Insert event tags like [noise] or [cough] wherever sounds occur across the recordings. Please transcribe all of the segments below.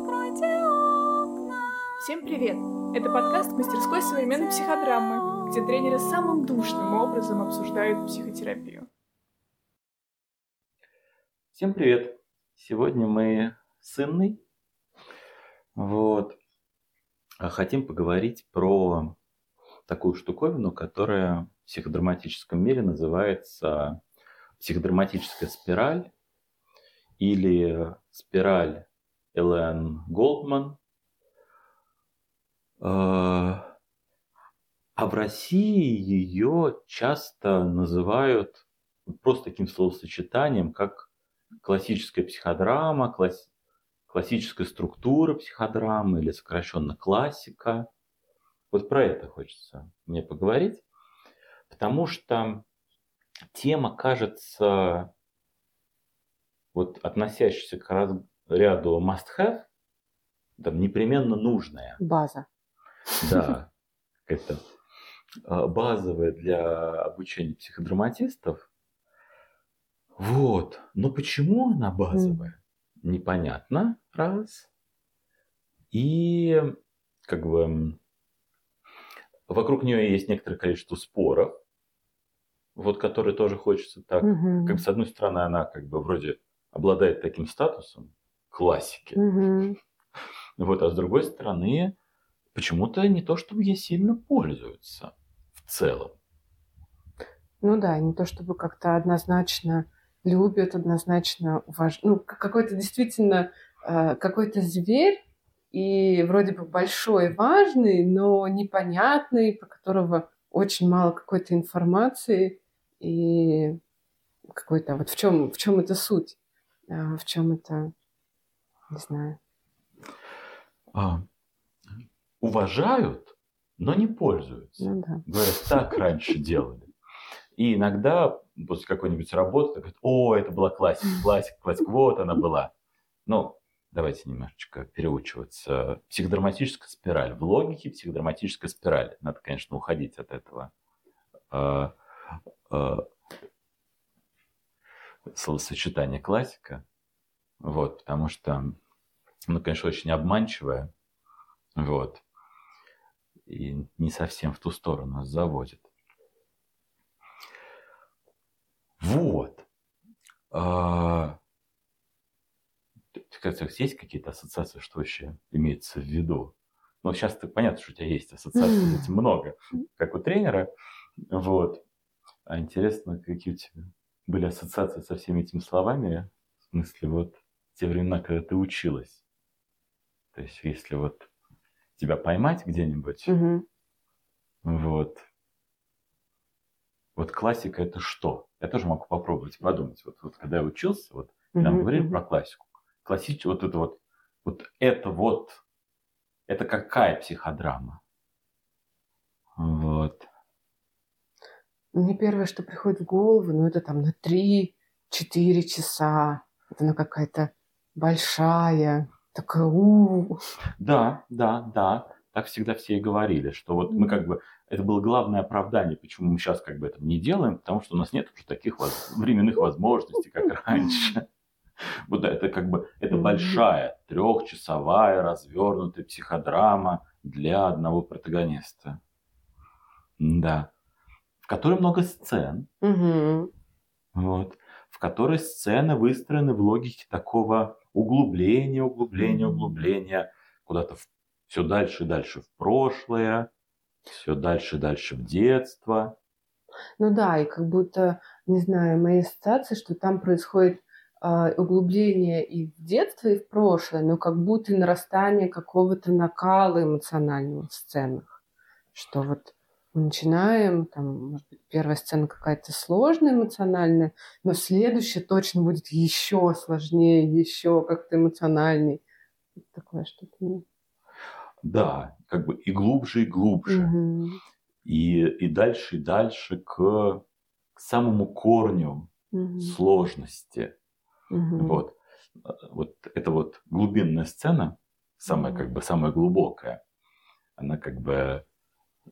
Откройте окна. Всем привет! Это подкаст мастерской современной психодрамы, где тренеры самым душным образом обсуждают психотерапию. Всем привет! Сегодня мы с Инной вот, а хотим поговорить про такую штуковину, которая в психодраматическом мире называется психодраматическая спираль или спираль Элен Голдман. А в России ее часто называют просто таким словосочетанием, как классическая психодрама, класс, классическая структура психодрамы или сокращенно классика. Вот про это хочется мне поговорить, потому что тема кажется вот относящаяся к ряду must-have, там непременно нужная. База. Да, [laughs] это базовая для обучения психодраматистов. Вот. Но почему она базовая? Mm. Непонятно, раз. И как бы вокруг нее есть некоторое количество споров, вот которые тоже хочется так, mm-hmm. как с одной стороны она как бы вроде обладает таким статусом, классики. Угу. Вот, а с другой стороны, почему-то не то, чтобы ей сильно пользуются в целом. Ну да, не то чтобы как-то однозначно любят, однозначно уважают. Ну, какой-то действительно э, какой-то зверь, и вроде бы большой, важный, но непонятный, про которого очень мало какой-то информации, и какой-то вот в чем, в чем это суть, а, в чем это не знаю. А, уважают, но не пользуются. Ну, да. Говорят, так раньше делали. И иногда после какой-нибудь работы говорят, о, это была классика, классика, классика, вот она была. Ну, давайте немножечко переучиваться. Психодраматическая спираль. В логике психодраматическая спираль. Надо, конечно, уходить от этого э, э, словосочетания классика. Вот, потому что, ну, конечно, очень обманчивая. Вот. И не совсем в ту сторону заводит. Вот. А... Есть какие-то ассоциации, что вообще имеется в виду? Ну, сейчас понятно, что у тебя есть ассоциации, этим [laughs] много, как у тренера. Вот. А интересно, какие у тебя были ассоциации со всеми этими словами? В смысле, вот те времена, когда ты училась. То есть, если вот тебя поймать где-нибудь, угу. вот, вот классика это что? Я тоже могу попробовать подумать. Вот, вот когда я учился, вот угу, нам говорили угу. про классику. Классическую, вот это вот, вот это вот, это какая психодрама? Вот. Мне первое, что приходит в голову, ну это там на 3-4 часа. Это ну какая-то большая, такая у, Да, да, да. Так всегда все и говорили, что вот мы как бы это было главное оправдание, почему мы сейчас как бы это не делаем, потому что у нас нет уже таких воз... временных возможностей, как [laughs] раньше. Вот это как бы это большая трехчасовая развернутая психодрама для одного протагониста. Да. В которой много сцен. Угу. Вот. В которой сцены выстроены в логике такого углубление, углубление, углубление, куда-то в, все дальше и дальше в прошлое, все дальше и дальше в детство. Ну да, и как будто, не знаю, моя ассоциация, что там происходит э, углубление и в детство, и в прошлое, но как будто нарастание какого-то накала эмоционального в сценах. Что вот мы начинаем, там, может быть, первая сцена какая-то сложная эмоциональная, но следующая точно будет еще сложнее, еще как-то эмоциональней. Такое что-то. Да, как бы и глубже, и глубже. Угу. И, и дальше, и дальше к, к самому корню угу. сложности. Угу. Вот. вот это вот глубинная сцена, самая, как бы, самая глубокая, она как бы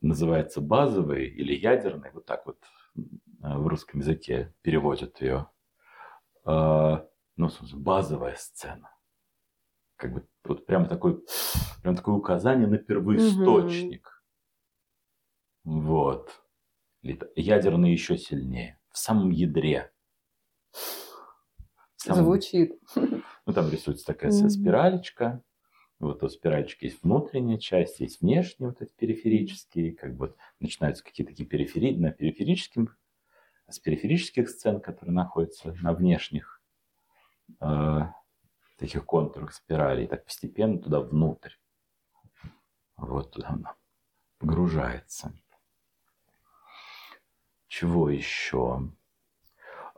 называется базовый или ядерный, вот так вот э, в русском языке переводят ее. А, ну, базовая сцена. как бы вот прям такой, прям такое указание на первоисточник. Вот. Лит- Ядерный еще сильнее. В самом ядре. В самом- Звучит. Ну, там рисуется такая Мгм. спиралечка. Вот у спиралечки есть внутренняя часть, есть внешние вот эти периферические. Как бы начинаются какие-то такие перифери... на периферическим, с периферических сцен, которые находятся на внешних э, таких контурах спирали. И так постепенно туда внутрь. Вот туда она погружается. Чего еще?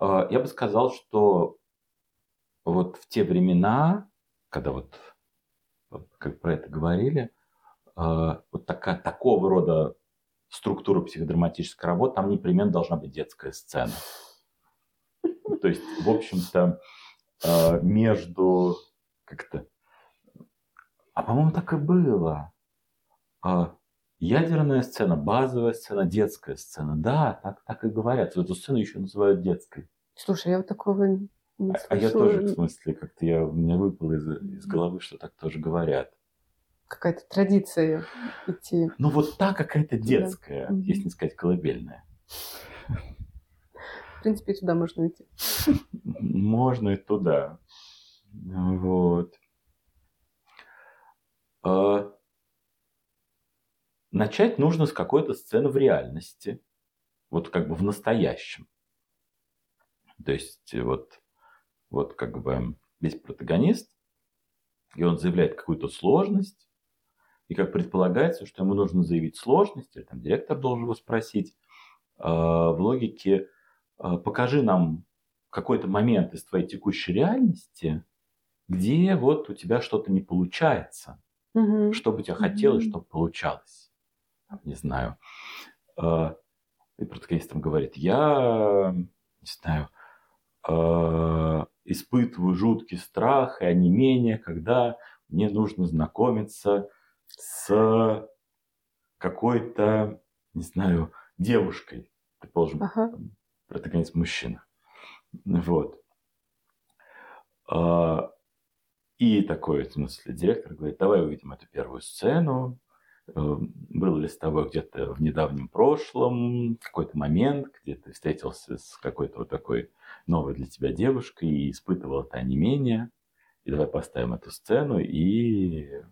Э, Я бы сказал, что вот в те времена, когда вот как про это говорили, э, вот такая, такого рода структура психодраматической работы, там непременно должна быть детская сцена. То есть, в общем-то, э, между как-то... А по-моему, так и было. А, Ядерная сцена, базовая сцена, детская сцена. Да, так, так и говорят. Эту сцену еще называют детской. Слушай, я вот такого не А, а я тоже, в смысле, как-то я, у меня выпало из, из головы, что так тоже говорят. Какая-то традиция идти. Ну вот та какая-то Да. детская, Мгм. если не сказать колыбельная. В принципе, сюда можно идти. Можно и туда. Вот. А, Начать нужно с какой-то сцены в реальности. Вот как бы в настоящем. То есть вот, вот как бы есть протагонист, и он заявляет какую-то сложность, и как предполагается, что ему нужно заявить сложность, или там директор должен его спросить, а, в логике а, покажи нам какой-то момент из твоей текущей реальности, где вот у тебя что-то не получается, Мгм. что бы тебе хотелось, Мгм. чтобы получалось. Там, Не знаю. А, И протагонист там говорит, я, не знаю, а, испытываю жуткий страх и онемение, когда мне нужно знакомиться с какой-то, не знаю, девушкой, предположим, Ага. протагонист мужчина. Вот. А, И такой, в смысле, директор говорит, давай увидим эту первую сцену. Э, Был ли с тобой где-то в недавнем прошлом какой-то момент, где ты встретился с какой-то вот такой новой для тебя девушкой и испытывал это онемение. И давай поставим эту сцену и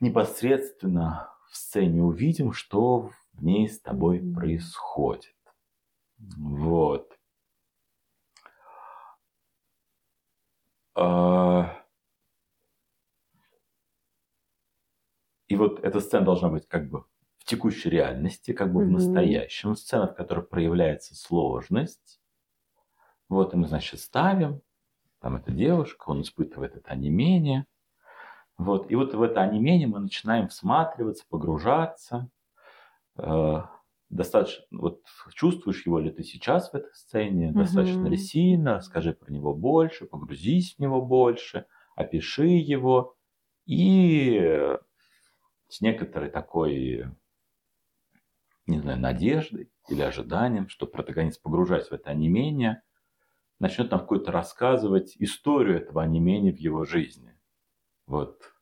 непосредственно в сцене увидим, что в ней с тобой происходит. Вот. А, И вот эта сцена должна быть как бы в текущей реальности, как бы в Мгм. настоящем. Сцена, в которой проявляется сложность. Вот и мы, значит, ставим. Там эта девушка, он испытывает это онемение. Вот. И вот в это онемение мы начинаем всматриваться, погружаться. Э, Достаточно, вот чувствуешь его ли ты сейчас в этой сцене, достаточно Мгм. ли сильно, расскажи про него больше, погрузись в него больше, опиши его. И с некоторой такой, не знаю, надеждой или ожиданием, что протагонист, погружаясь в это онемение, начнет нам какую-то рассказывать историю этого онемения в его жизни. Вот.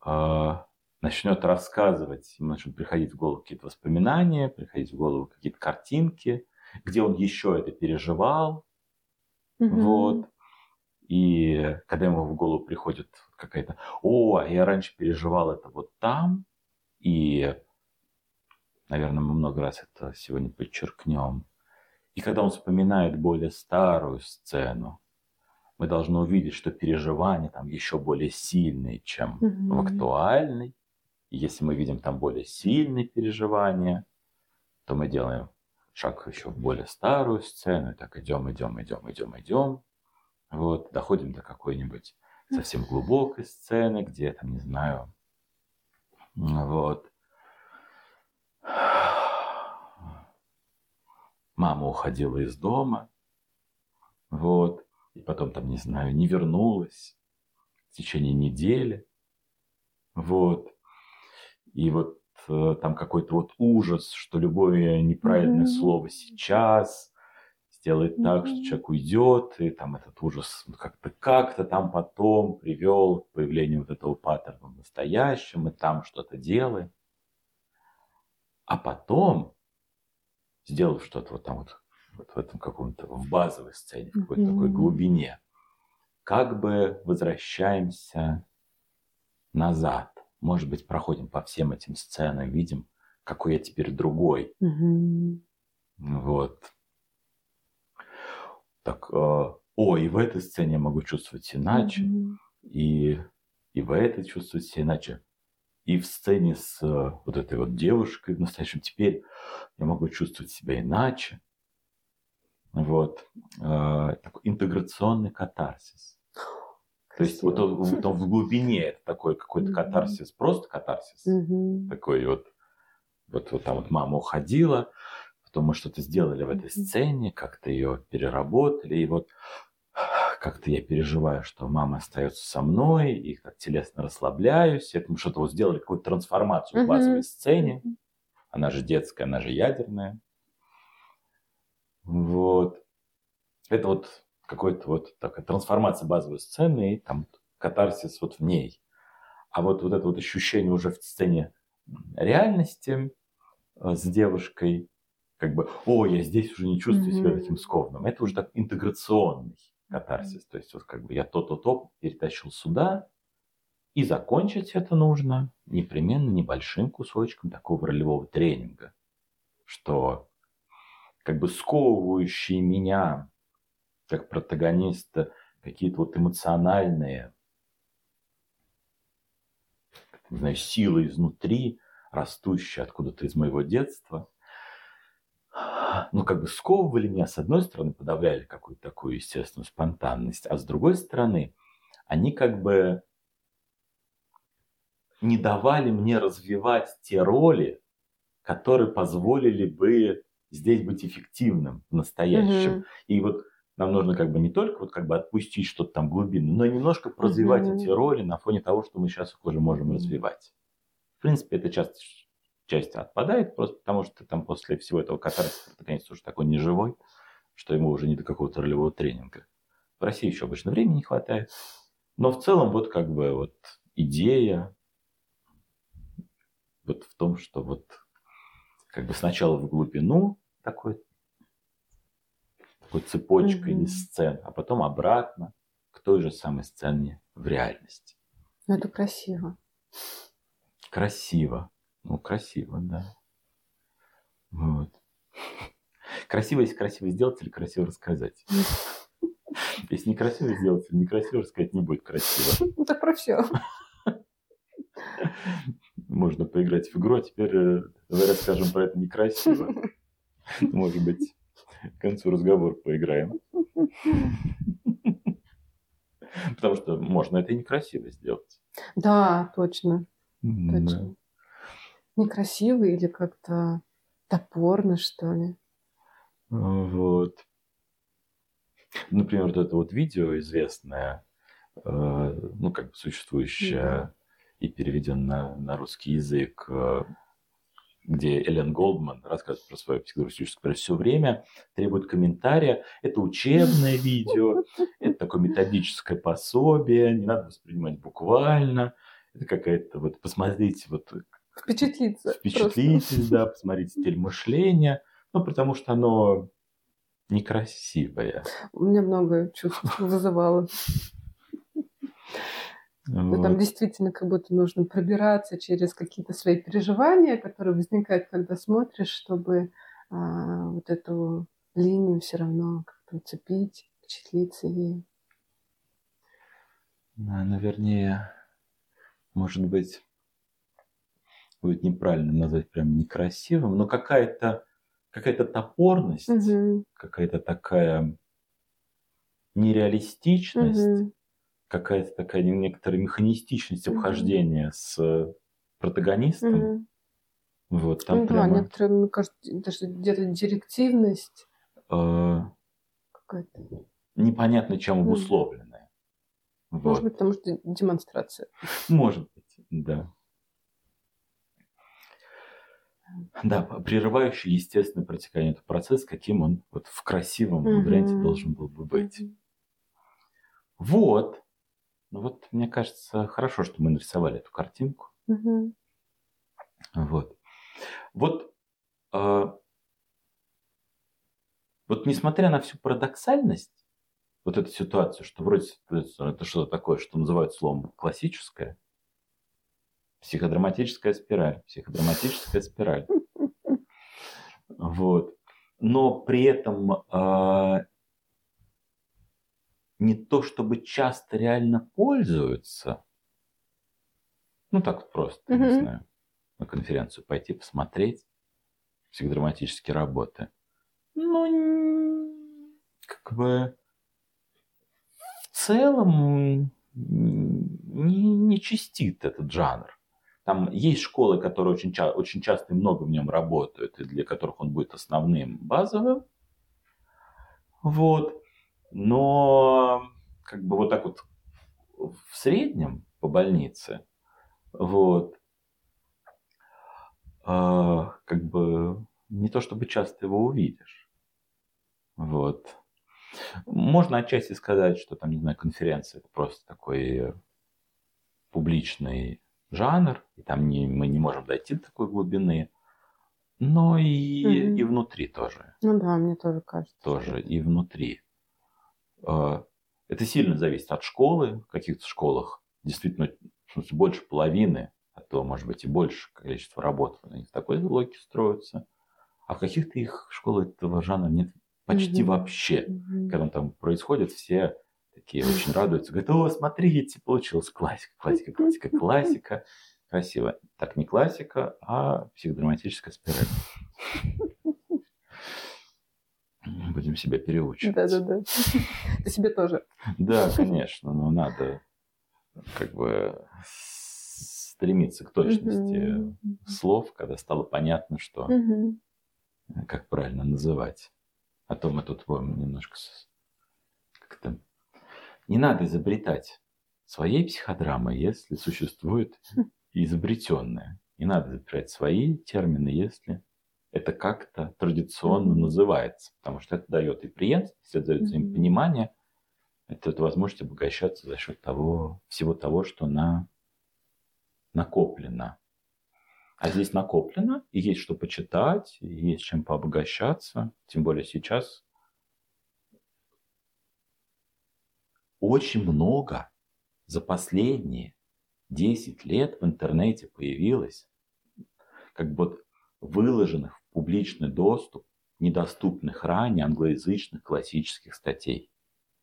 А, начнет рассказывать, ему начнут приходить в голову какие-то воспоминания, приходить в голову какие-то картинки, где он еще это переживал, Мгм. вот. И когда ему в голову приходит какая-то, о, а я раньше переживал это вот там, и, наверное, мы много раз это сегодня подчеркнем. И когда он вспоминает более старую сцену, мы должны увидеть, что переживания там еще более сильные, чем в Мгм. актуальной. И если мы видим там более сильные переживания, то мы делаем шаг еще в более старую сцену, и так идем, идем, идем, идем, идем. Вот, доходим до какой-нибудь совсем глубокой сцены, где там, не знаю, вот. Мама уходила из дома, вот, и потом там, не знаю, не вернулась в течение недели, вот. И вот э, там какой-то вот ужас, что любое неправильное Мгм. слово сейчас сделает так, что человек уйдет, и там этот ужас как-то как-то там потом привел к появлению вот этого паттерна в настоящем, и там что-то делает. А потом, сделав что-то вот там вот, вот в этом каком-то, в базовой сцене, в какой-то такой Мгм. глубине, как бы возвращаемся назад. Может быть, проходим по всем этим сценам, видим, какой я теперь другой. Мгм. Вот. Так, э, о, и в этой сцене я могу чувствовать иначе, Мгм. и, и в этой чувствовать себя иначе. И в сцене с э, вот этой вот девушкой в настоящем теперь я могу чувствовать себя иначе. Вот. Э, такой интеграционный катарсис. То есть вот он, он в глубине это такой какой-то Мгм. катарсис, просто катарсис. Мгм. Такой вот, вот, вот там вот мама уходила, потом мы что-то сделали в этой сцене, как-то ее переработали, и вот как-то я переживаю, что мама остается со мной, и так телесно расслабляюсь, это мы что-то вот сделали, какую-то трансформацию в базовой сцене, она же детская, она же ядерная. Вот. Это вот какой-то вот такая трансформация базовой сцены и там катарсис вот в ней. А вот, вот это вот ощущение уже в сцене реальности э, с девушкой, как бы, о, я здесь уже не чувствую себя таким скованным. Это уже так интеграционный катарсис. То есть вот как бы я то-то-то перетащил сюда, и закончить это нужно непременно небольшим кусочком такого ролевого тренинга, что как бы сковывающие меня как протагониста какие-то вот эмоциональные не знаю, силы изнутри, растущие откуда-то из моего детства, ну, как бы сковывали меня, с одной стороны, подавляли какую-то такую естественную спонтанность, а с другой стороны, они как бы не давали мне развивать те роли, которые позволили бы здесь быть эффективным в настоящем. Мгм. И вот нам нужно как бы не только вот как бы отпустить что-то там глубинное, но немножко развивать Мгм. эти роли на фоне того, что мы сейчас их уже можем развивать. В принципе, эта часть, часть отпадает просто потому, что там после всего этого катарсиса наконец уже такой неживой, что ему уже не до какого-то ролевого тренинга. В России еще обычно времени не хватает. Но в целом вот как бы вот идея вот в том, что вот как бы сначала в глубину такой, такой цепочкой Мгм. из сцен, а потом обратно к той же самой сцене в реальности. Ну, это красиво. Красиво. Ну, красиво, да. Вот. [laughs] Красиво, если красиво сделать или красиво рассказать. [laughs] Если некрасиво сделать или некрасиво рассказать, не будет красиво. [laughs] Ну, так про все. Можно поиграть в игру, а теперь э, давай расскажем про это некрасиво. Может быть, к концу разговора поиграем. Потому что можно это и некрасиво сделать. Да, точно. Да. Точно. Некрасиво или как-то топорно, что ли. Вот. Например, вот это вот видео известное, э, ну, как бы существующее и переведено на, на русский язык, э, где Эллен Голдман рассказывает про свою психотерапевтическую все время, требует комментария. Это учебное [laughs] видео, это такое методическое пособие, не надо воспринимать буквально. Это какая-то вот, посмотрите, вот Впечатлиться. впечатлитесь, да, посмотрите стиль мышления, ну, потому что оно некрасивое. просто. У меня много чувств вызывало. Ну, там Вот. действительно как будто нужно пробираться через какие-то свои переживания, которые возникают, когда смотришь, чтобы а, вот эту линию все равно как-то уцепить, впечатлиться ей. Да, ну, вернее, может быть, будет неправильно назвать прям некрасивым, но какая-то какая-то топорность, Мгм. какая-то такая нереалистичность, Мгм. какая-то такая некоторая механистичность Мгм. обхождения с протагонистом. Мгм. Вот там Ну да, прямо некоторая, мне кажется, даже где-то директивность э, какая-то. непонятно чем обусловленная. Вот. Может быть, потому что демонстрация. Может быть, да. Да, прерывающий естественное протекание этого процесса, каким он вот в красивом Мгм. варианте должен был бы быть. Мгм. Вот. Ну вот, мне кажется, хорошо, что мы нарисовали эту картинку. Мгм. Вот. Вот, а, вот несмотря на всю парадоксальность, вот эту ситуацию, что вроде это что-то такое, что называют словом классическое, психодраматическая спираль, психодраматическая спираль. Вот. Но при этом а, не то чтобы часто реально пользуются, ну так вот просто, не знаю, на конференцию пойти посмотреть психодраматические работы. Ну, как бы в целом не, не чистит этот жанр. Там есть школы, которые очень, ча- очень часто и много в нем работают, и для которых он будет основным, базовым. Вот. Но как бы вот так вот в среднем по больнице, вот, а, как бы не то чтобы часто его увидишь. Вот. Можно отчасти сказать, что там, не знаю, конференция это просто такой публичный жанр, и там не, мы не можем дойти до такой глубины. Но и, Мгм. и внутри тоже. Ну да, мне тоже кажется. Тоже и внутри. А, Это сильно зависит от школы. В каких-то школах действительно смысле, больше половины, а то, может быть, и больше количество работ они в такой логике строятся. А в каких-то их школах этого жанра нет почти Мгм. вообще. Мгм. Когда там происходит, все такие очень радуются. Говорят, о, смотрите, получилась классика, классика, классика, классика. Красиво. Так, не классика, а психодраматическая спираль. Будем себя переучивать. Да-да-да. Ты себе тоже. Да, конечно, но надо как бы стремиться к точности Мгм. слов, когда стало понятно, что Мгм. как правильно называть. А то мы тут будем немножко. Не надо изобретать своей психодрамы, если существует изобретенная. Не надо изобретать свои термины, если это как-то традиционно называется. Потому что это дает и преемственность, это дает Мгм. взаимопонимание, это дает возможность обогащаться за счет того, всего того, что на... накоплено. А здесь накоплено, и есть что почитать, и есть чем пообогащаться. Тем более сейчас очень много за последние 10 лет в интернете появилось как бы вот выложенных в публичный доступ недоступных ранее англоязычных классических статей.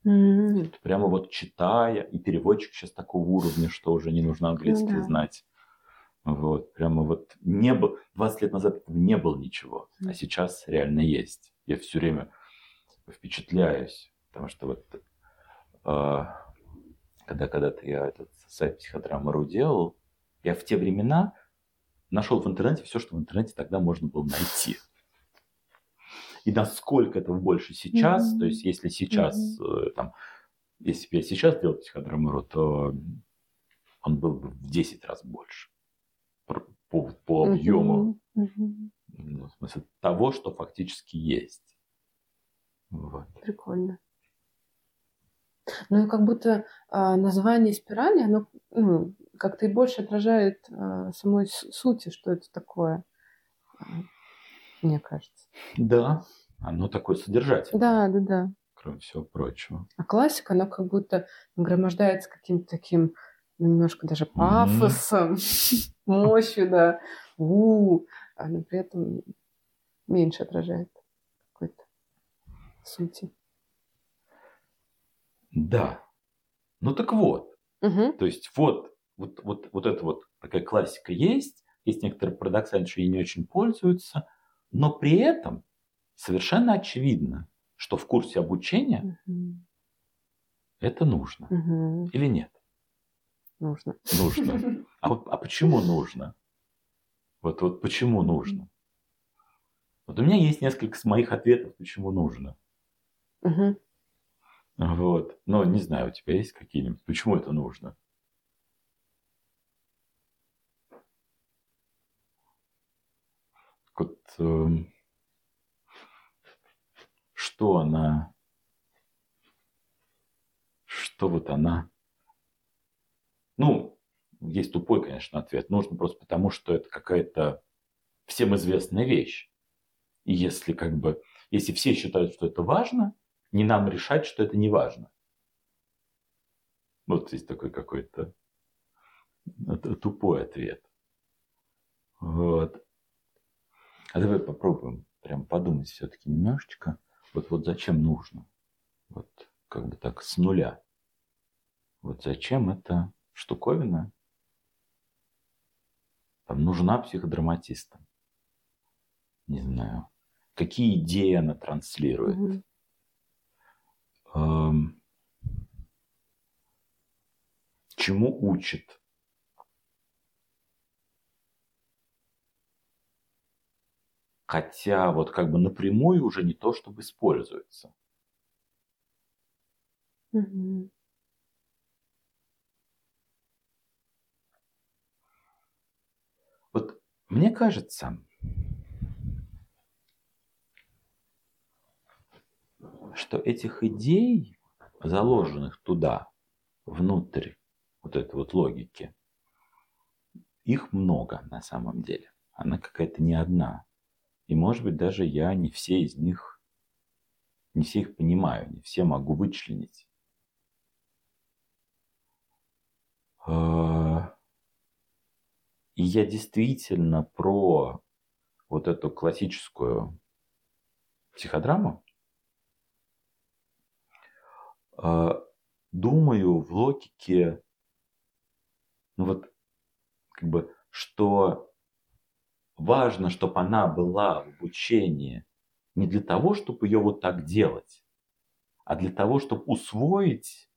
М. Прямо вот читая, и переводчик сейчас такого уровня, что уже не нужно английский да. знать. Вот, прямо вот не было, 20 лет назад не было ничего, а Мгм. сейчас реально есть. Я все время впечатляюсь, потому что вот а, когда когда-то я этот сайт психодрамару делал, я в те времена нашел в интернете все, что в интернете тогда можно было найти. И насколько этого больше сейчас, Мгм. то есть если сейчас, э, там, если бы я сейчас делал психодрамару, то он был бы в 10 раз больше по, по объему, Мгм. Мгм. ну, в смысле того, что фактически есть. Вот. Прикольно. Ну и как будто а, название спирали, оно ну, как-то и больше отражает а, самой сути, что это такое. А, Мне кажется. Да, оно такое содержательное, Да, да, да. кроме всего прочего. А классика, она как будто нагромождается каким-то таким ну, немножко даже пафосом, [laughs] мощью, да. У, но при этом меньше отражает какой-то сути. Да. Ну так вот, Мгм. то есть вот, вот, вот, вот эта вот такая классика есть, есть некоторые парадоксальные, что ей не очень пользуются, но при этом совершенно очевидно, что в курсе обучения Мгм. это нужно Мгм. или нет? Нужно. Нужно. А, а почему нужно? Вот, вот почему нужно? Вот у меня есть несколько моих ответов, почему нужно. Мгм. Вот. Но не знаю, у тебя есть какие-нибудь, почему это нужно? вот, эм, что она, что вот она, ну, есть тупой, конечно, ответ. Нужно просто потому, что это какая-то всем известная вещь. И если как бы, если все считают, что это важно, не нам решать, что это не важно. Вот здесь такой какой-то тупой ответ. Вот. А давай попробуем прям подумать все-таки немножечко. Вот, вот зачем нужно? Вот как бы так с нуля. Вот зачем эта штуковина там, нужна психодраматистам? Не знаю. Какие идеи она транслирует? Mm-hmm. Чему учит? хотя вот как бы напрямую уже не то, чтобы используется. Угу. Вот мне кажется, что этих идей, заложенных туда, внутрь вот этой вот логики, их много на самом деле. Она какая-то не одна. И, может быть, даже я не все из них, не все их понимаю, не все могу вычленить. А, и я действительно про вот эту классическую психодраму думаю в логике, ну вот, как бы, что важно, чтобы она была в обучении не для того, чтобы ее вот так делать, а для того, чтобы усвоить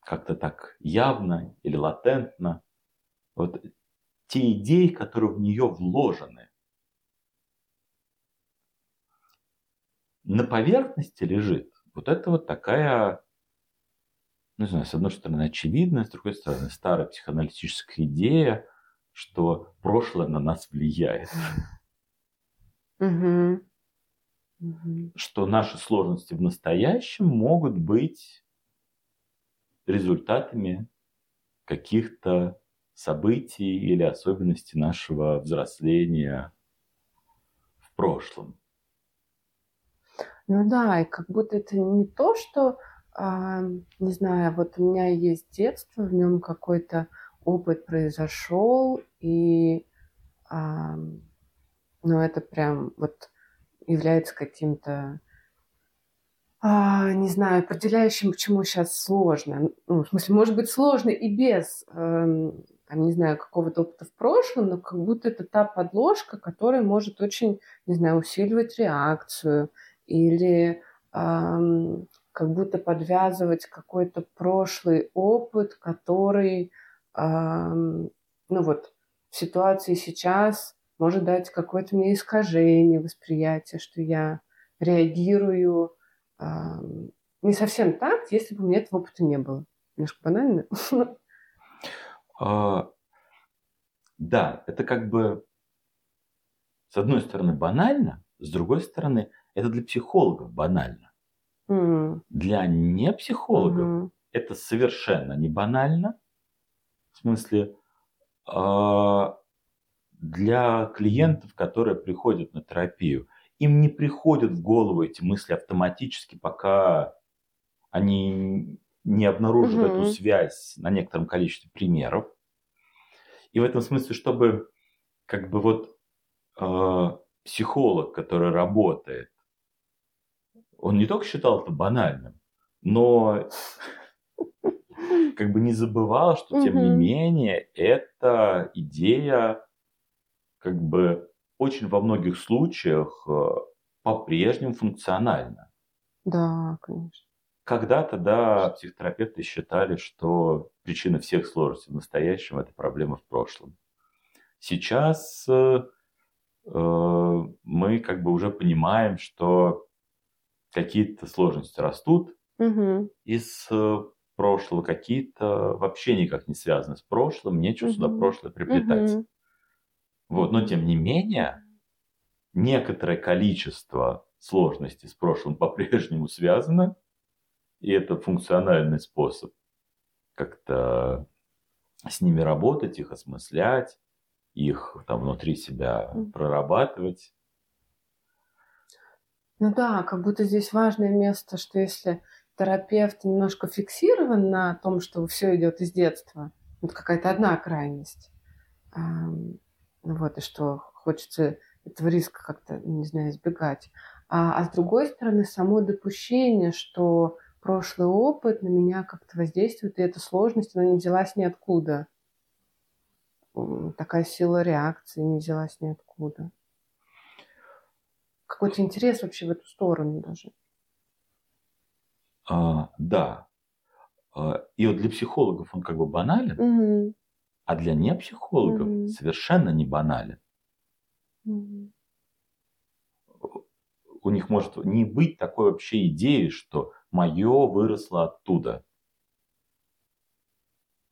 как-то так явно или латентно вот те идеи, которые в нее вложены. На поверхности лежит вот это вот такая, ну, не знаю, с одной стороны очевидная, с другой стороны старая психоаналитическая идея, что прошлое на нас влияет. Угу. Что наши сложности в настоящем могут быть результатами каких-то событий или особенностей нашего взросления в прошлом. Ну да, и как будто это не то, что, а, не знаю, вот у меня есть детство, в нем какой-то опыт произошел, и а, ну, это прям вот является каким-то, а, не знаю, определяющим, почему сейчас сложно. Ну, в смысле, может быть, сложно и без, э, там, не знаю, какого-то опыта в прошлом, но как будто это та подложка, которая может очень, не знаю, усиливать реакцию или э, как будто подвязывать какой-то прошлый опыт, который ну вот, в ситуации сейчас может дать какое-то мне искажение восприятия, что я реагирую э, не совсем так, если бы у меня этого опыта не было. Немножко банально. А, да, это как бы с одной стороны банально, с другой стороны это для психологов банально. Mm. Для непсихологов mm-hmm. это совершенно не банально, в смысле, а, для клиентов, которые приходят на терапию, им не приходят в голову эти мысли автоматически, пока они не обнаружат угу. эту связь на некотором количестве примеров. И в этом смысле, чтобы как бы вот э, психолог, который работает, он не только считал это банальным, но как бы не забывал, что тем не менее эта идея как бы очень во многих случаях э, по-прежнему функциональна. Да, конечно. Когда-то, да, психотерапевты считали, что причина всех сложностей в настоящем – это проблема в прошлом. Сейчас э, э, мы как бы уже понимаем, что какие-то сложности растут угу. из э, прошлого, какие-то вообще никак не связаны с прошлым, нечего угу. сюда прошлое приплетать. Угу. Вот, но тем не менее, некоторое количество сложностей с прошлым [laughs] по-прежнему связано, и это функциональный способ как-то с ними работать, их осмыслять, их там внутри себя прорабатывать. Ну да, как будто здесь важное место, что если терапевт немножко фиксирован на том, что все идет из детства, вот какая-то одна крайность, вот, и что хочется этого риска как-то, не знаю, избегать. А, а с другой стороны, само допущение, что прошлый опыт на меня как-то воздействует, и эта сложность, она не взялась ниоткуда. Такая сила реакции не взялась ниоткуда. Какой-то интерес вообще в эту сторону даже. А, да. А, и вот для психологов он как бы банален, Угу. а для непсихологов Мгм. совершенно не банален. Угу. У них может не быть такой вообще идеи, что мое выросло оттуда.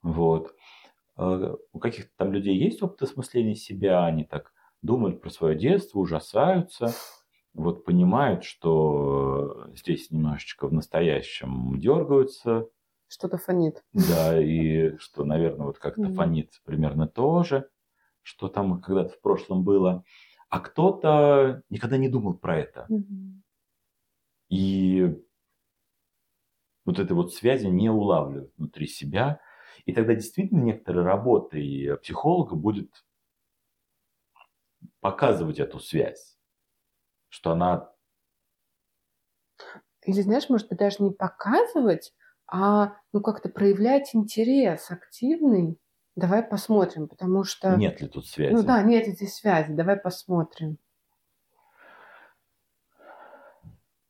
Вот. А, У каких-то там людей есть опыт осмысления себя, они так думают про свое детство, ужасаются, вот понимают, что здесь немножечко в настоящем дергаются, Что-то фонит. да, и что, наверное, вот как-то Мгм. фонит примерно тоже, что там когда-то в прошлом было. А кто-то никогда не думал про это. Мгм. И вот этой вот связи не улавливают внутри себя. И тогда действительно некоторые работы психолога будет показывать эту связь, что она Или, знаешь, может быть, даже не показывать, а ну как-то проявлять интерес активный. Давай посмотрим, потому что... нет ли тут связи. Ну да, нет здесь связи. Давай посмотрим.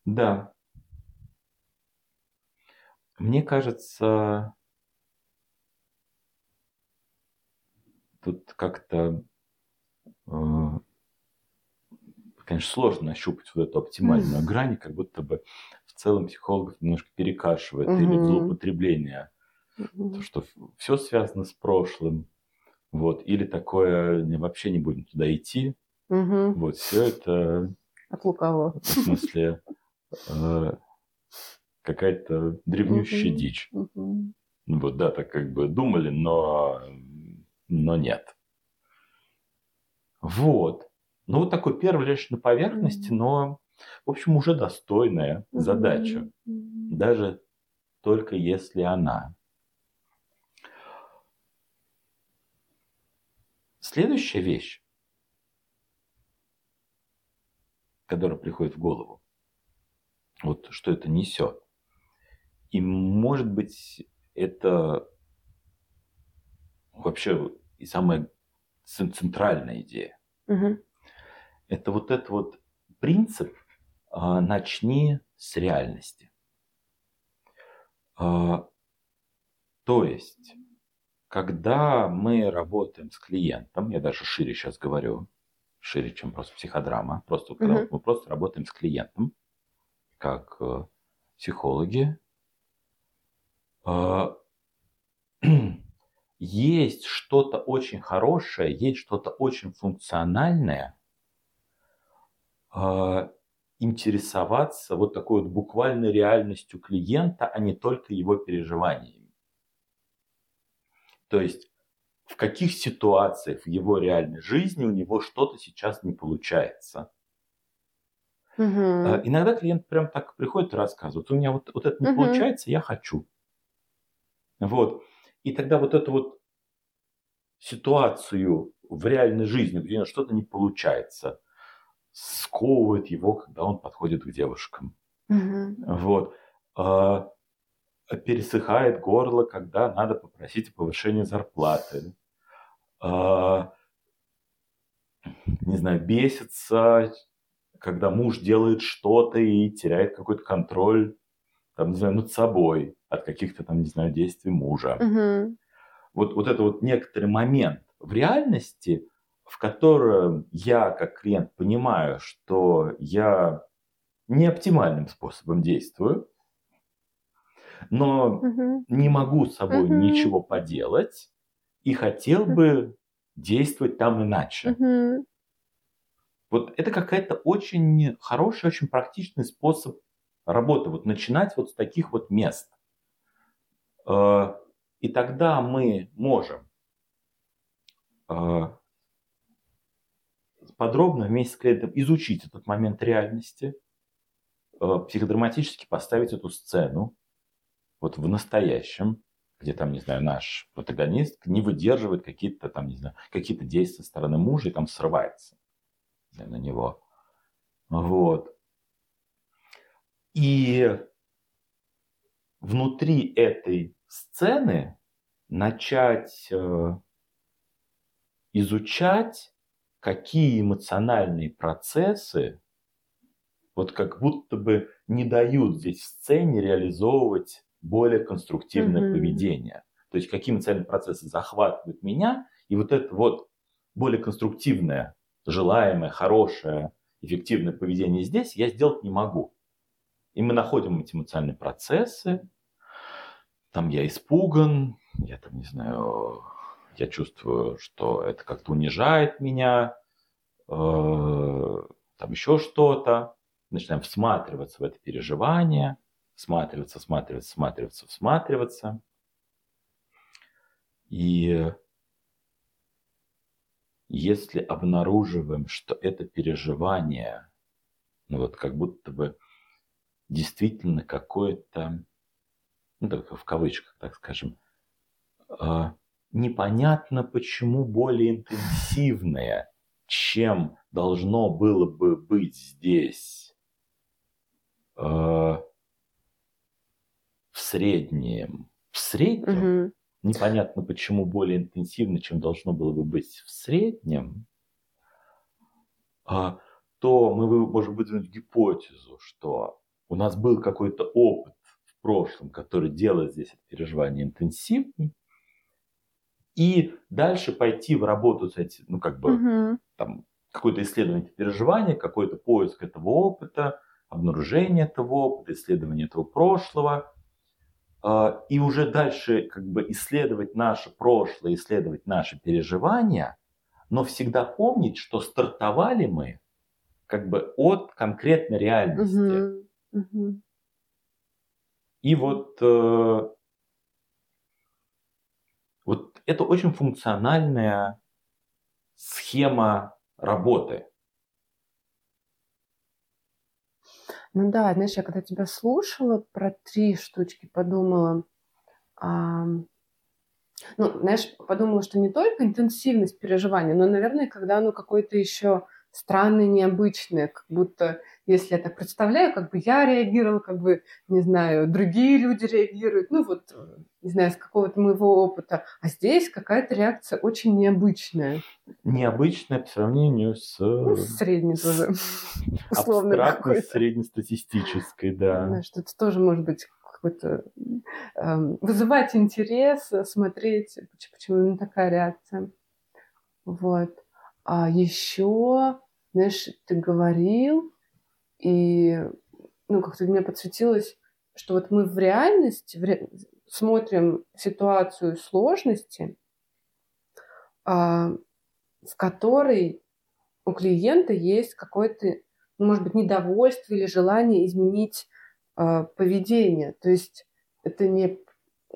Да. Мне кажется, тут как-то, э, конечно, сложно нащупать вот эту оптимальную грань, как будто бы в целом психологов немножко перекашивает или Мгм. злоупотребление, Мгм. то, что все связано с прошлым, вот, или такое вообще не будем туда идти, Мгм. вот, все это От лукавого. в смысле э, какая-то древнющая Мгм. дичь. Вот, да, так как бы думали, но, но нет. Вот. Ну, вот такой первый лишь на поверхности, но, в общем, уже достойная задача. Даже только если она. Следующая вещь, которая приходит в голову, вот что это несет. И может быть это вообще и самая цен- центральная идея. Мгм. Это вот этот вот принцип а, «начни с реальности». А, То есть, когда мы работаем с клиентом, я даже шире сейчас говорю, шире, чем просто психодрама, просто когда Мгм. мы просто работаем с клиентом, как э, психологи, а, [clears throat] есть что-то очень хорошее, есть что-то очень функциональное, интересоваться вот такой вот буквальной реальностью клиента, а не только его переживаниями. То есть в каких ситуациях в его реальной жизни у него что-то сейчас не получается. А, Иногда клиент прям так приходит и рассказывает, у меня вот, вот это не Мгм. получается, я хочу. Вот. И тогда вот эту вот ситуацию в реальной жизни, где у него что-то не получается, сковывает его, когда он подходит к девушкам. Мгм. Вот. А, пересыхает горло, когда надо попросить о повышении зарплаты. А, не знаю, бесится, когда муж делает что-то и теряет какой-то контроль, там, не знаю, над собой от каких-то там, не знаю, действий мужа. Мгм. Вот, вот это вот некоторый момент в реальности, в котором я как клиент понимаю, что я не оптимальным способом действую, но Мгм. не могу с собой Мгм. ничего поделать и хотел бы действовать там иначе. Мгм. Вот это какая-то очень хороший, очень практичный способ работы. Вот начинать вот с таких вот мест. Э, и тогда мы можем э, подробно вместе с клиентом изучить этот момент реальности, э, психодраматически поставить эту сцену вот в настоящем, где там, не знаю, наш протагонист не выдерживает какие-то там, не знаю, какие-то действия со стороны мужа и там срывается на него. Вот. И внутри этой сцены начать э, изучать, какие эмоциональные процессы вот как будто бы не дают здесь в сцене реализовывать более конструктивное mm-hmm. поведение. То есть какие эмоциональные процессы захватывают меня, и вот это вот более конструктивное, желаемое, хорошее, эффективное поведение здесь я сделать не могу. И мы находим эти эмоциональные процессы. Там я испуган, я там, не знаю, я чувствую, что это как-то унижает меня, э, там еще что-то. Начинаем всматриваться в это переживание, всматриваться, всматриваться, всматриваться, всматриваться. И если обнаруживаем, что это переживание, ну вот как будто бы действительно какое-то, ну так в кавычках, так скажем, э, непонятно почему более интенсивное, чем должно было бы быть здесь э, в среднем. В среднем угу. непонятно почему более интенсивно, чем должно было бы быть в среднем. Э, то мы можем выдвинуть гипотезу, что у нас был какой-то опыт в прошлом, который делает здесь это переживание интенсивным, и дальше пойти в работу с этим, ну как бы угу. там какое-то исследование переживания, какой-то поиск этого опыта, обнаружение этого опыта, исследование этого прошлого, а, и уже дальше как бы исследовать наше прошлое, исследовать наши переживания, но всегда помнить, что стартовали мы как бы от конкретной реальности. Угу. И вот, э, вот это очень функциональная схема работы. Ну да, знаешь, я когда тебя слушала про три штучки, подумала, а, ну, знаешь, подумала, что не только интенсивность переживания, но, наверное, когда оно какое-то еще странное, необычное, как будто если я так представляю, как бы я реагировала, как бы, не знаю, другие люди реагируют, ну вот, не знаю, с какого-то моего опыта. А здесь какая-то реакция очень необычная. Необычная по сравнению с... Ну, средней тоже. [laughs] Условно среднестатистической, да. Что это тоже может быть какой-то э, вызывать интерес, смотреть, почему именно такая реакция. Вот. А еще, знаешь, ты говорил, и ну, как-то мне подсветилось, что вот мы в реальности в ре... смотрим ситуацию сложности, а, в которой у клиента есть какое-то, ну, может быть, недовольство или желание изменить а, поведение. То есть это не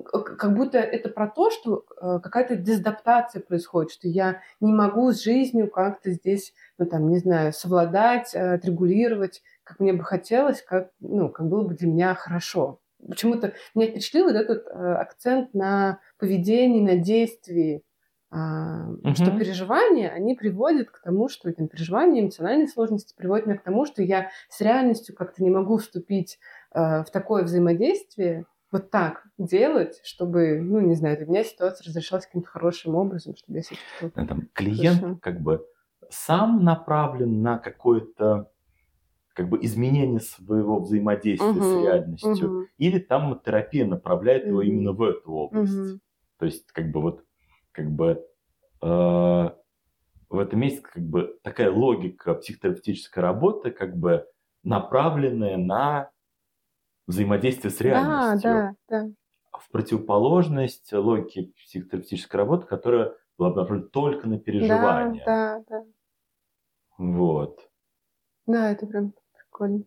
как будто это про то, что э, какая-то дезадаптация происходит, что я не могу с жизнью как-то здесь, ну там, не знаю, совладать, э, отрегулировать, как мне бы хотелось, как, ну, как было бы для меня хорошо. Почему-то меня впечатлил вот этот э, акцент на поведении, на действии, угу. что переживания, они приводят к тому, что эти переживания, эмоциональные сложности приводят меня к тому, что я с реальностью как-то не могу вступить в такое взаимодействие, вот так делать, чтобы, ну, не знаю, для меня ситуация разрешалась каким-то хорошим образом, чтобы я себя чувствовала. Там, клиент хорошо. как бы сам направлен на какое-то как бы изменение своего взаимодействия угу, с реальностью, угу. или там терапия направляет угу. его именно в эту область. Угу. То есть как бы вот как бы э, в этом месте как бы такая логика психотерапевтической работы как бы направленная на взаимодействие с реальностью. Да, да, да. В противоположность логике психотерапевтической работы, которая была направлена только на переживания. Да, да, да. Вот. Да, это прям прикольно.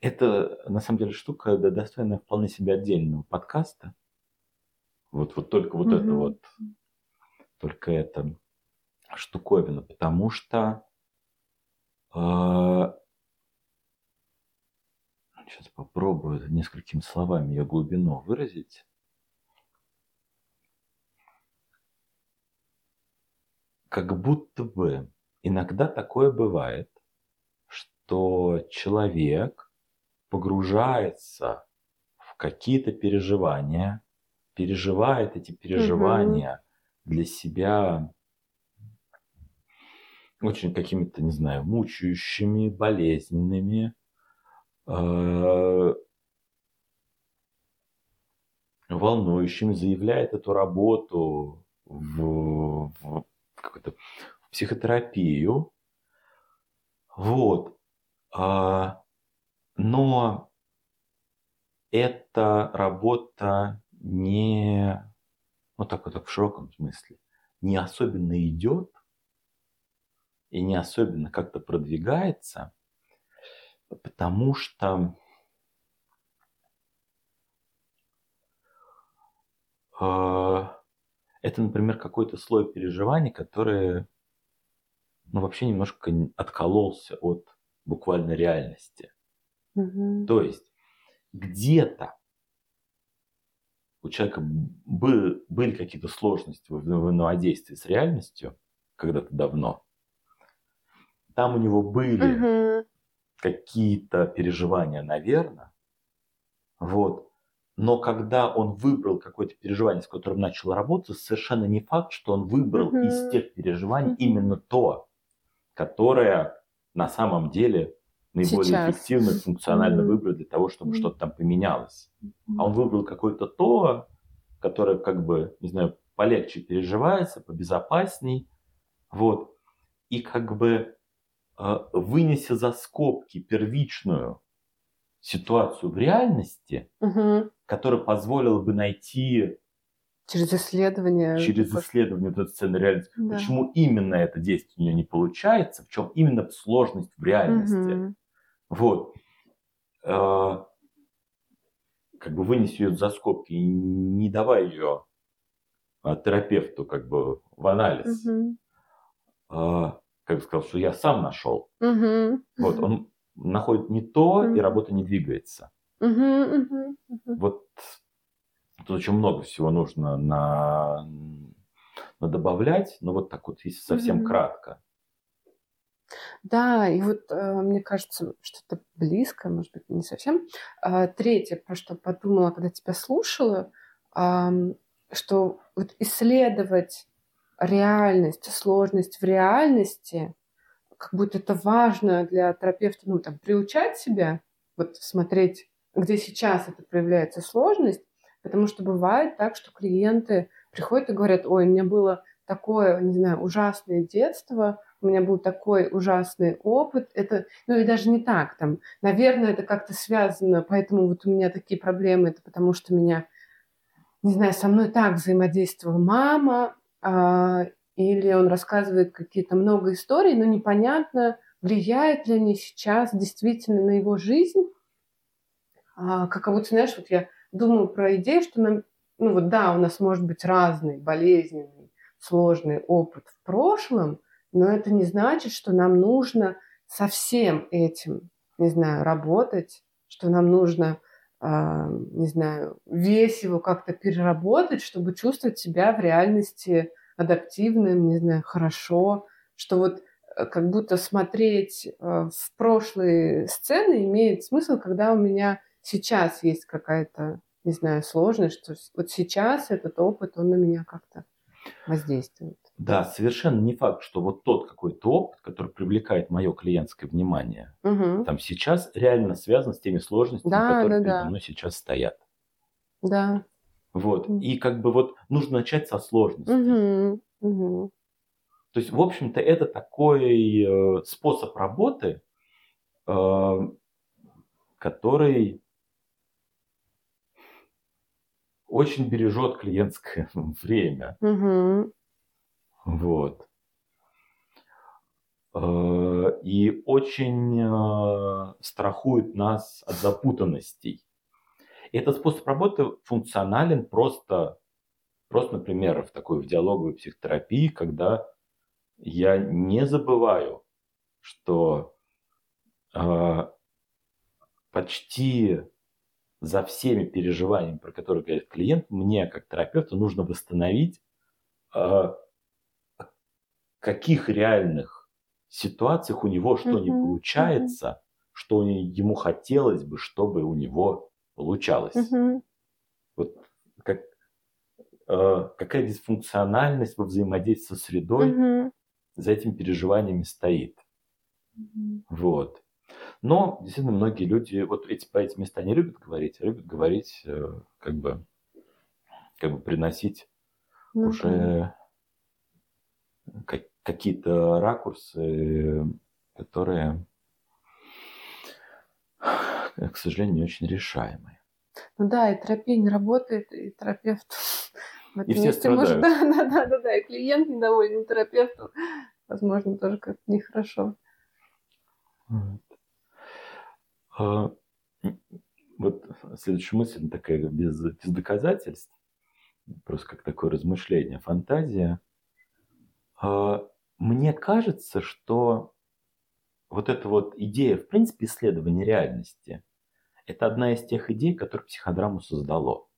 Это, на самом деле, штука да, достойная вполне себе отдельного подкаста. Вот, вот только вот это Мгм. вот, только это штуковина, потому что сейчас попробую несколькими словами ее глубину выразить. Как будто бы иногда такое бывает, что человек погружается в какие-то переживания, переживает эти переживания для себя очень какими-то, не знаю, мучающими, болезненными, э, волнующими, заявляет эту работу в, в, какую-то психотерапию. Вот. А, но эта работа не, ну так вот в широком смысле, не особенно идет и не особенно как-то продвигается, потому что э, это, например, какой-то слой переживаний, который ну, вообще немножко откололся от буквально реальности. Мгм. То есть где-то у человека бы- были какие-то сложности в взаимодействии с реальностью когда-то давно. Там у него были Мгм. Какие-то переживания, наверное. Вот. Но когда он выбрал какое-то переживание, с которым начал работать, совершенно не факт, что он выбрал Мгм. из тех переживаний именно то, которое на самом деле наиболее Сейчас. эффективно, функционально Мгм. выбрал для того, чтобы Мгм. что-то там поменялось. А он выбрал какое-то то, которое как бы, не знаю, полегче переживается, побезопасней. Вот. И как бы вынеся за скобки первичную ситуацию в реальности, Мгм. которая позволила бы найти Через исследование. через исследование вот этой сцены реальности, Да. почему именно это действие у нее не получается, в чем именно сложность в реальности. Мгм. Вот. Э, Как бы вынес ее за скобки и не давай ее а, терапевту как бы в анализ. Мгм. А, Как сказал, что я сам нашел. Мгм. Вот, он находит не то, и Мгм. работа не двигается. Мгм, мгм, мгм. Вот тут очень много всего нужно на, на добавлять, но вот так вот, если совсем Мгм. кратко. Да, и вот э, мне кажется, что-то близкое, может быть, не совсем. А, Третье, про что подумала, когда тебя слушала, ам, что вот исследовать реальность, сложность в реальности, как будто это важно для терапевта, ну, там, приучать себя, вот смотреть, где сейчас это проявляется сложность, потому что бывает так, что клиенты приходят и говорят, ой, у меня было такое, не знаю, ужасное детство, у меня был такой ужасный опыт. Это, ну и даже не так, там, наверное, это как-то связано, поэтому вот у меня такие проблемы, это потому что меня, не знаю, со мной так взаимодействовала мама, или он рассказывает какие-то много историй, но непонятно, влияет ли они сейчас действительно на его жизнь. А, как будто, знаешь, вот я думаю про идею, что нам, ну вот да, у нас может быть разный, болезненный, сложный опыт в прошлом, но это не значит, что нам нужно со всем этим, не знаю, работать, что нам нужно, а, не знаю, весь его как-то переработать, чтобы чувствовать себя в реальности адаптивным, не знаю, хорошо, что вот э, как будто смотреть э, в прошлые сцены имеет смысл, когда у меня сейчас есть какая-то, не знаю, сложность, что вот сейчас этот опыт, он на меня как-то воздействует. Да, совершенно не факт, что вот тот какой-то опыт, который привлекает мое клиентское внимание, Мгм. там сейчас реально связан с теми сложностями, Да, которые да, передо да. мной сейчас стоят. Да. Вот. И как бы вот нужно начать со сложности. Мгм. Мгм. То есть, в общем-то, это такой э, способ работы, э, который очень бережет клиентское [laughs] время. Мгм. Вот. э, и очень э, страхует нас от запутанностей. И этот способ работы функционален просто, просто, например, в такой в диалоговой психотерапии, когда я не забываю, что э, почти за всеми переживаниями, про которые говорит клиент, мне как терапевту нужно восстановить, э, каких реальных ситуациях у него что не получается, что ему хотелось бы, чтобы у него получалось. Вот как, э, какая дисфункциональность во взаимодействии со средой за этими переживаниями стоит. Вот. Но действительно многие люди вот эти, по этим места не любят говорить, а любят говорить, э, как бы, как бы приносить Ну уже ка- какие-то ракурсы, которые, к сожалению, не очень решаемые. Ну да, и терапия не работает, и терапевт [laughs] в этом И все месте может... Да, страдают. [laughs] да, да, да, да, и клиент недоволен, и терапевту, возможно, тоже как-то нехорошо. Вот. А, Вот следующая мысль такая без, без доказательств, просто как такое размышление, фантазия. А, Мне кажется, что вот эта вот идея, в принципе, исследования реальности, это одна из тех идей, которые психодраму создало.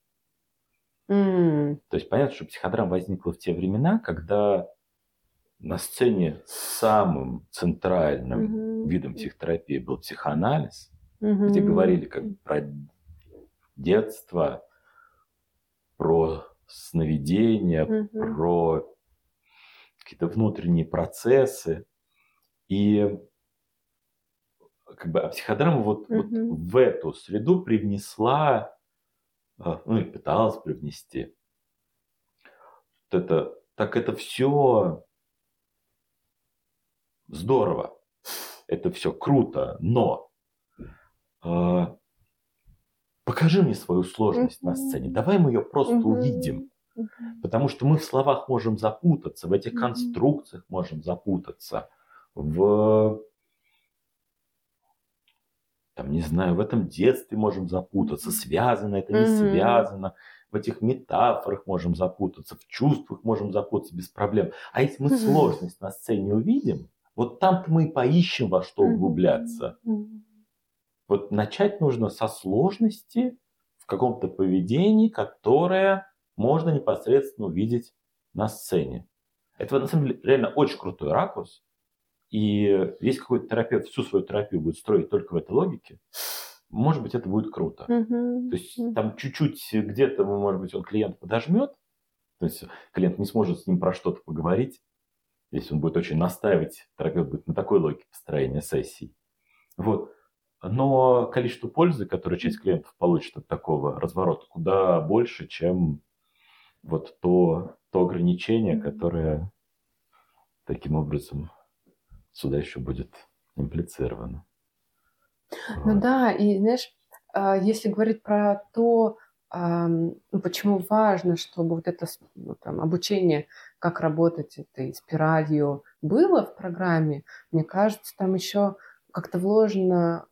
М, То есть понятно, что психодрама возникла в те времена, когда на сцене самым центральным мгм, видом психотерапии был психоанализ, мгм. где говорили как бы про детство, про сновидения, Мгм. про какие-то внутренние процессы. И как бы а психодрама вот, вот Мгм. в эту среду привнесла, а, ну и пыталась привнести. Вот это, так это все здорово, это все круто, но а, покажи мне свою сложность на Мгм. сцене, давай мы ее просто Мгм. увидим. Потому что мы в словах можем запутаться, в этих конструкциях можем запутаться, в, там, не знаю, в этом детстве можем запутаться, связано это, не связано, в этих метафорах можем запутаться, в чувствах можем запутаться без проблем. А если мы сложность на сцене увидим, вот там-то мы и поищем во что углубляться. Вот начать нужно со сложности в каком-то поведении, которое можно непосредственно увидеть на сцене. Это на самом деле реально очень крутой ракурс. И если какой-то терапевт всю свою терапию будет строить только в этой логике, может быть, это будет круто. Мгм. То есть там чуть-чуть где-то, может быть, он клиент подожмет, то есть клиент не сможет с ним про что-то поговорить, если он будет очень настаивать, терапевт будет на такой логике построения сессий. Вот. Но количество пользы, которое часть клиентов получит от такого разворота, куда больше, чем вот то, то ограничение, которое таким образом сюда еще будет имплицировано. Ну Вот. да, и знаешь, а, если говорить про то, ну, почему важно, чтобы вот это ну, там, обучение, как работать этой спиралью, было в программе, мне кажется, там еще как-то вложено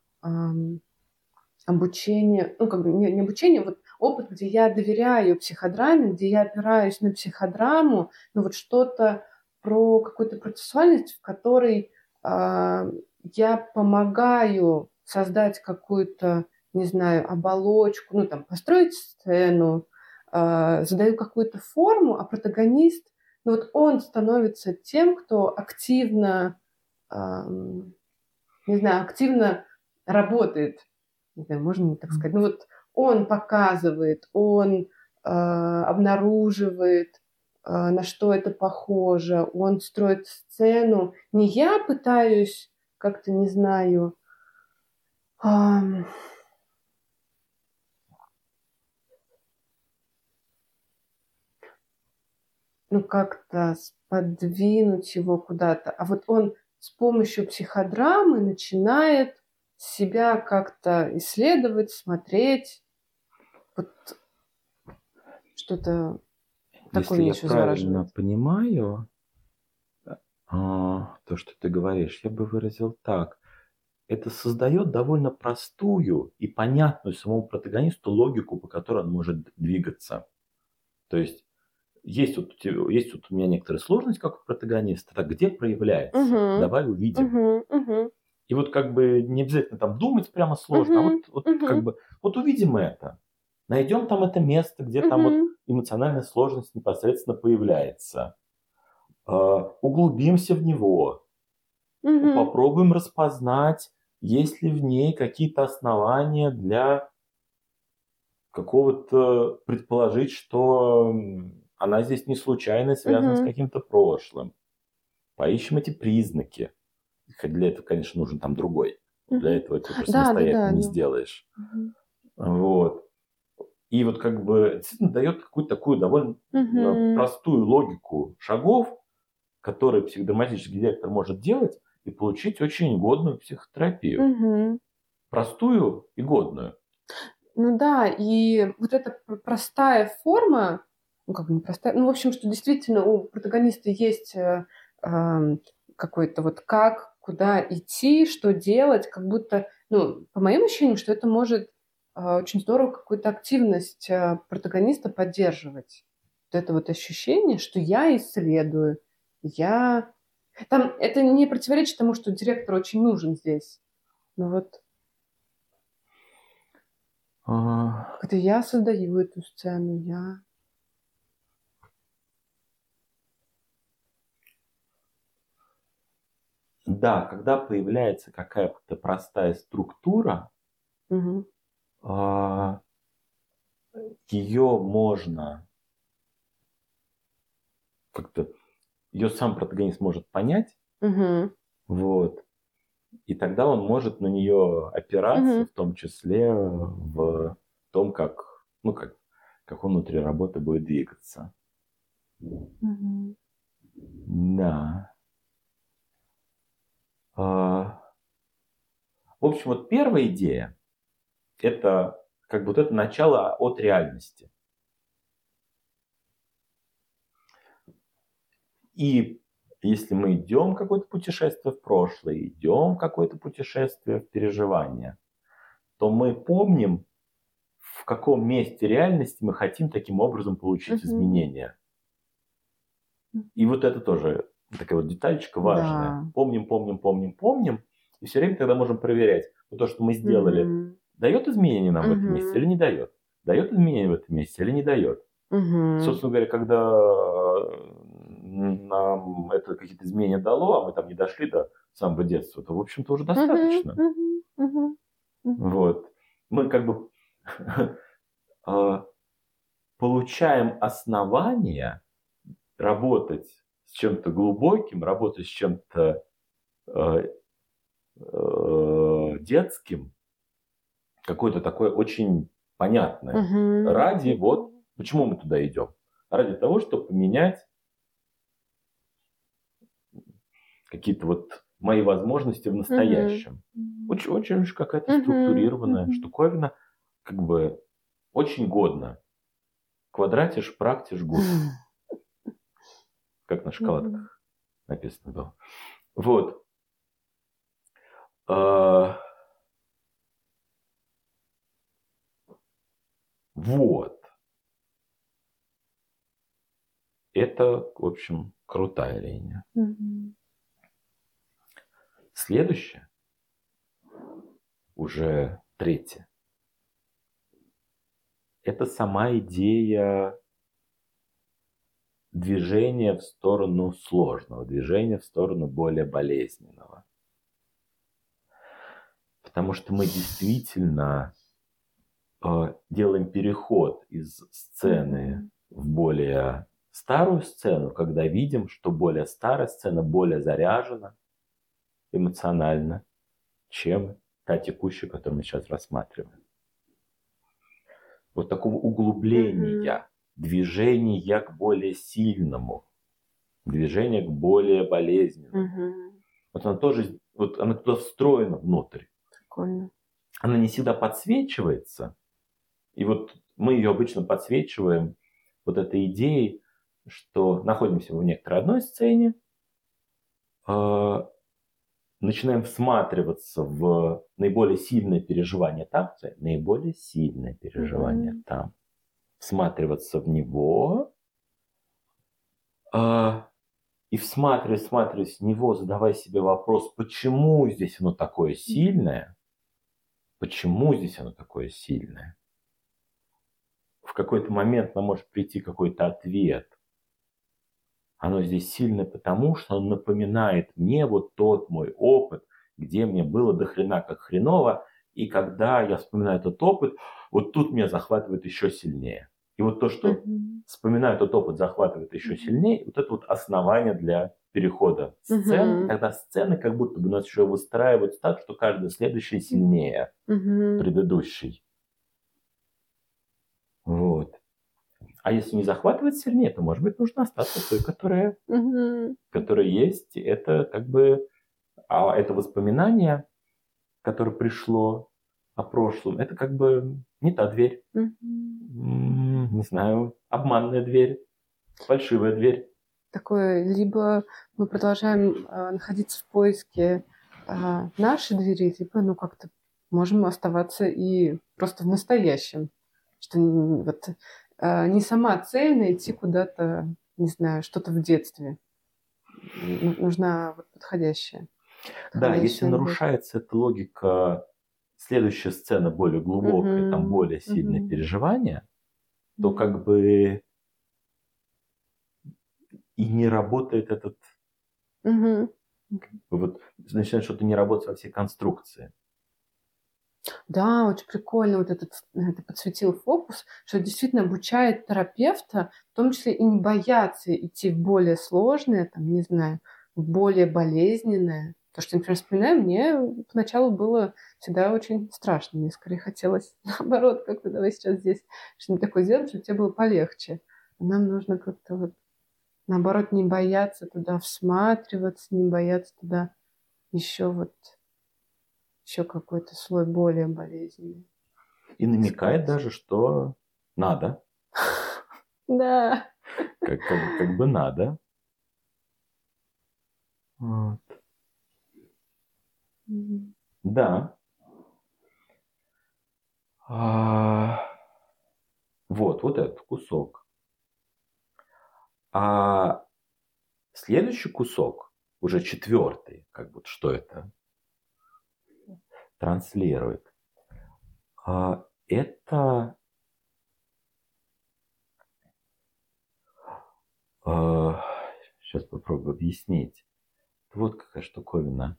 обучение, ну, как бы не, не обучение, вот опыт, где я доверяю психодраме, где я опираюсь на психодраму, ну, вот что-то про какую-то процессуальность, в которой а, я помогаю создать какую-то, не знаю, оболочку, ну, там, построить сцену, а, задаю какую-то форму, а протагонист, ну, вот он становится тем, кто активно, ам, не знаю, активно работает, не знаю, можно так сказать, ну, вот он показывает, он а, обнаруживает, а, на что это похоже, он строит сцену. Не я пытаюсь как-то, не знаю, ам, ну, как-то подвинуть его куда-то. А вот он с помощью психодрамы начинает себя как-то исследовать, смотреть. Вот что-то такое Если я еще правильно понимаю, А, то, что ты говоришь, я бы выразил так. Это создает довольно простую и понятную самому протагонисту логику, по которой он может двигаться. То есть есть вот, у тебя- есть вот у меня некоторая сложность как у протагониста. Так где проявляется? Мгм. Давай увидим. Мгм, мгм. И вот как бы не обязательно там думать прямо сложно, а Мгм, вот, вот мгм. как бы вот увидим это. Найдем там это место, где там вот эмоциональная сложность непосредственно появляется. А, углубимся в него. Мгм. Попробуем распознать, есть ли в ней какие-то основания для какого-то предположить, что она здесь не случайно связана с Мгм. каким-то прошлым. Поищем эти признаки. Хоть Для этого, конечно, нужен там другой. Для этого это просто Да, да, самостоятельно да, не ну. сделаешь. Мгм. Вот. И вот как бы действительно дает какую-то такую довольно Мгм. простую логику шагов, которые психодраматический директор может делать и получить очень годную психотерапию. Мгм. Простую и годную. Ну да, и вот эта пр- простая форма, ну как бы не простая, ну в общем, что действительно у протагониста есть э, эм, какой-то вот как, куда идти, что делать, как будто, ну, по моим ощущениям, что это может очень здорово какую-то активность э, протагониста поддерживать. Вот это вот ощущение, что я исследую, я... Там это не противоречит тому, что директор очень нужен здесь. Ну вот А, как-то я создаю эту сцену, я... Да, когда появляется какая-то простая структура, Мгм. Ее можно как-то ее сам протагонист может понять, Мгм. вот, и тогда он может на нее опираться, Мгм. в том числе в том, как, ну, как, как он внутри работы будет двигаться. Мгм. Да. А, В общем, вот первая идея – это как бы вот это начало от реальности. И если мы идем в какое-то путешествие в прошлое, идем в какое-то путешествие в переживание, то мы помним, в каком месте реальности мы хотим таким образом получить Мгм. изменения. И вот это тоже такая вот детальчика важная. Да. Помним, помним, помним, помним. И все время тогда можем проверять, вот то, что мы сделали, Мгм. Дает изменения нам в этом месте или не дает. Дает изменения в этом месте или не дает. Мгм. Собственно говоря, когда э, нам это какие-то изменения дало, а мы там не дошли до самого детства, то, в общем-то, уже достаточно. Мгм. Мгм. Вот. Мы как бы э, [laughs] получаем основания работать с чем-то глубоким, работать с чем-то э, э, детским, какое-то такое очень понятное. Мгм. Ради вот, почему мы туда идем? Ради того, чтобы поменять какие-то вот мои возможности в настоящем. Мгм. Очень, очень какая-то Мгм, структурированная мгм. штуковина, как бы очень годно. Квадратишь, практишь, гуд, как на шоколадках написано было. Вот. Вот. Это, в общем, крутая линия. Мгм. Следующее, уже третье, это сама идея движения в сторону сложного, движения в сторону более болезненного. Потому что мы действительно делаем переход из сцены в более старую сцену, когда видим, что более старая сцена более заряжена эмоционально, чем та текущая, которую мы сейчас рассматриваем. Вот такого углубления, движения к более сильному, движения к более болезненному. Вот она тоже, вот она туда встроена внутрь. Прикольно. Она не всегда подсвечивается. И вот мы ее обычно подсвечиваем вот этой идеей, что находимся в некоторой одной сцене, э, начинаем всматриваться в наиболее сильное переживание там, наиболее сильное переживание Мгм. там, всматриваться в него, э, и всматриваясь, всматриваясь в него, задавая себе вопрос, почему здесь оно такое сильное, почему здесь оно такое сильное. В какой-то момент нам может прийти какой-то ответ. Оно здесь сильное потому, что оно напоминает мне вот тот мой опыт, где мне было до хрена как хреново, и когда я вспоминаю этот опыт, вот тут меня захватывает еще сильнее. И вот то, что Мгм. вспоминаю этот опыт, захватывает еще сильнее, вот это вот основание для перехода сцены, Мгм. когда сцены как будто бы нас еще выстраиваются так, что каждый следующий сильнее Мгм. предыдущий. Вот. А если не захватывает сильнее, то, может быть, нужно остаться той, которая, Мгм. которая есть. Это как бы... А это воспоминание, которое пришло о прошлом, это как бы не та дверь. М, Не знаю, обманная дверь, фальшивая дверь. Такое, либо мы продолжаем а, находиться в поиске а, нашей двери, либо, ну, как-то можем оставаться и просто в настоящем. Что вот не сама цель найти куда-то, не знаю, что-то в детстве. Нужна вот подходящая. Да, если любовь. нарушается эта логика, следующая сцена более глубокая, там Мгм, более сильное мгм. переживание, то как бы и не работает этот, Мгм. вот начинает что-то не работать во всей конструкции. Да, очень прикольно вот этот, это подсветил фокус, что действительно обучает терапевта, в том числе и не бояться идти в более сложное, там, не знаю, в более болезненное. То, что, например, вспоминаю, мне поначалу было всегда очень страшно. Мне скорее хотелось, [laughs] наоборот, как-то давай сейчас здесь что-нибудь такое сделать, чтобы тебе было полегче. Нам нужно как-то вот, наоборот, не бояться туда всматриваться, не бояться туда еще вот еще какой-то слой более болезненный. И намекает даже, что надо, [laughs] Да. как, как, как бы надо. Вот. Да. А, вот, вот этот кусок. А следующий кусок, уже четвертый, как бы что это транслирует, а, это а, сейчас попробую объяснить. Вот какая штуковина.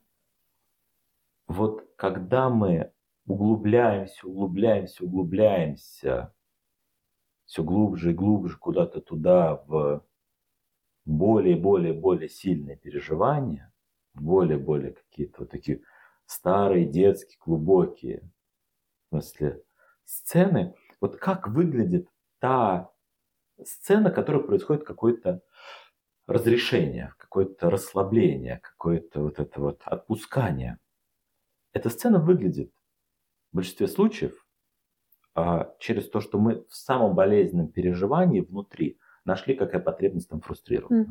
Вот когда мы углубляемся, углубляемся, углубляемся все глубже и глубже куда-то туда, в более, более, более сильные переживания, более, более какие-то вот такие старые, детские, глубокие, в смысле, сцены. Вот как выглядит та сцена, которая происходит какое-то разрешение, какое-то расслабление, какое-то вот это вот отпускание. Эта сцена выглядит в большинстве случаев а, через то, что мы в самом болезненном переживании внутри нашли, какая потребность там фрустрирована.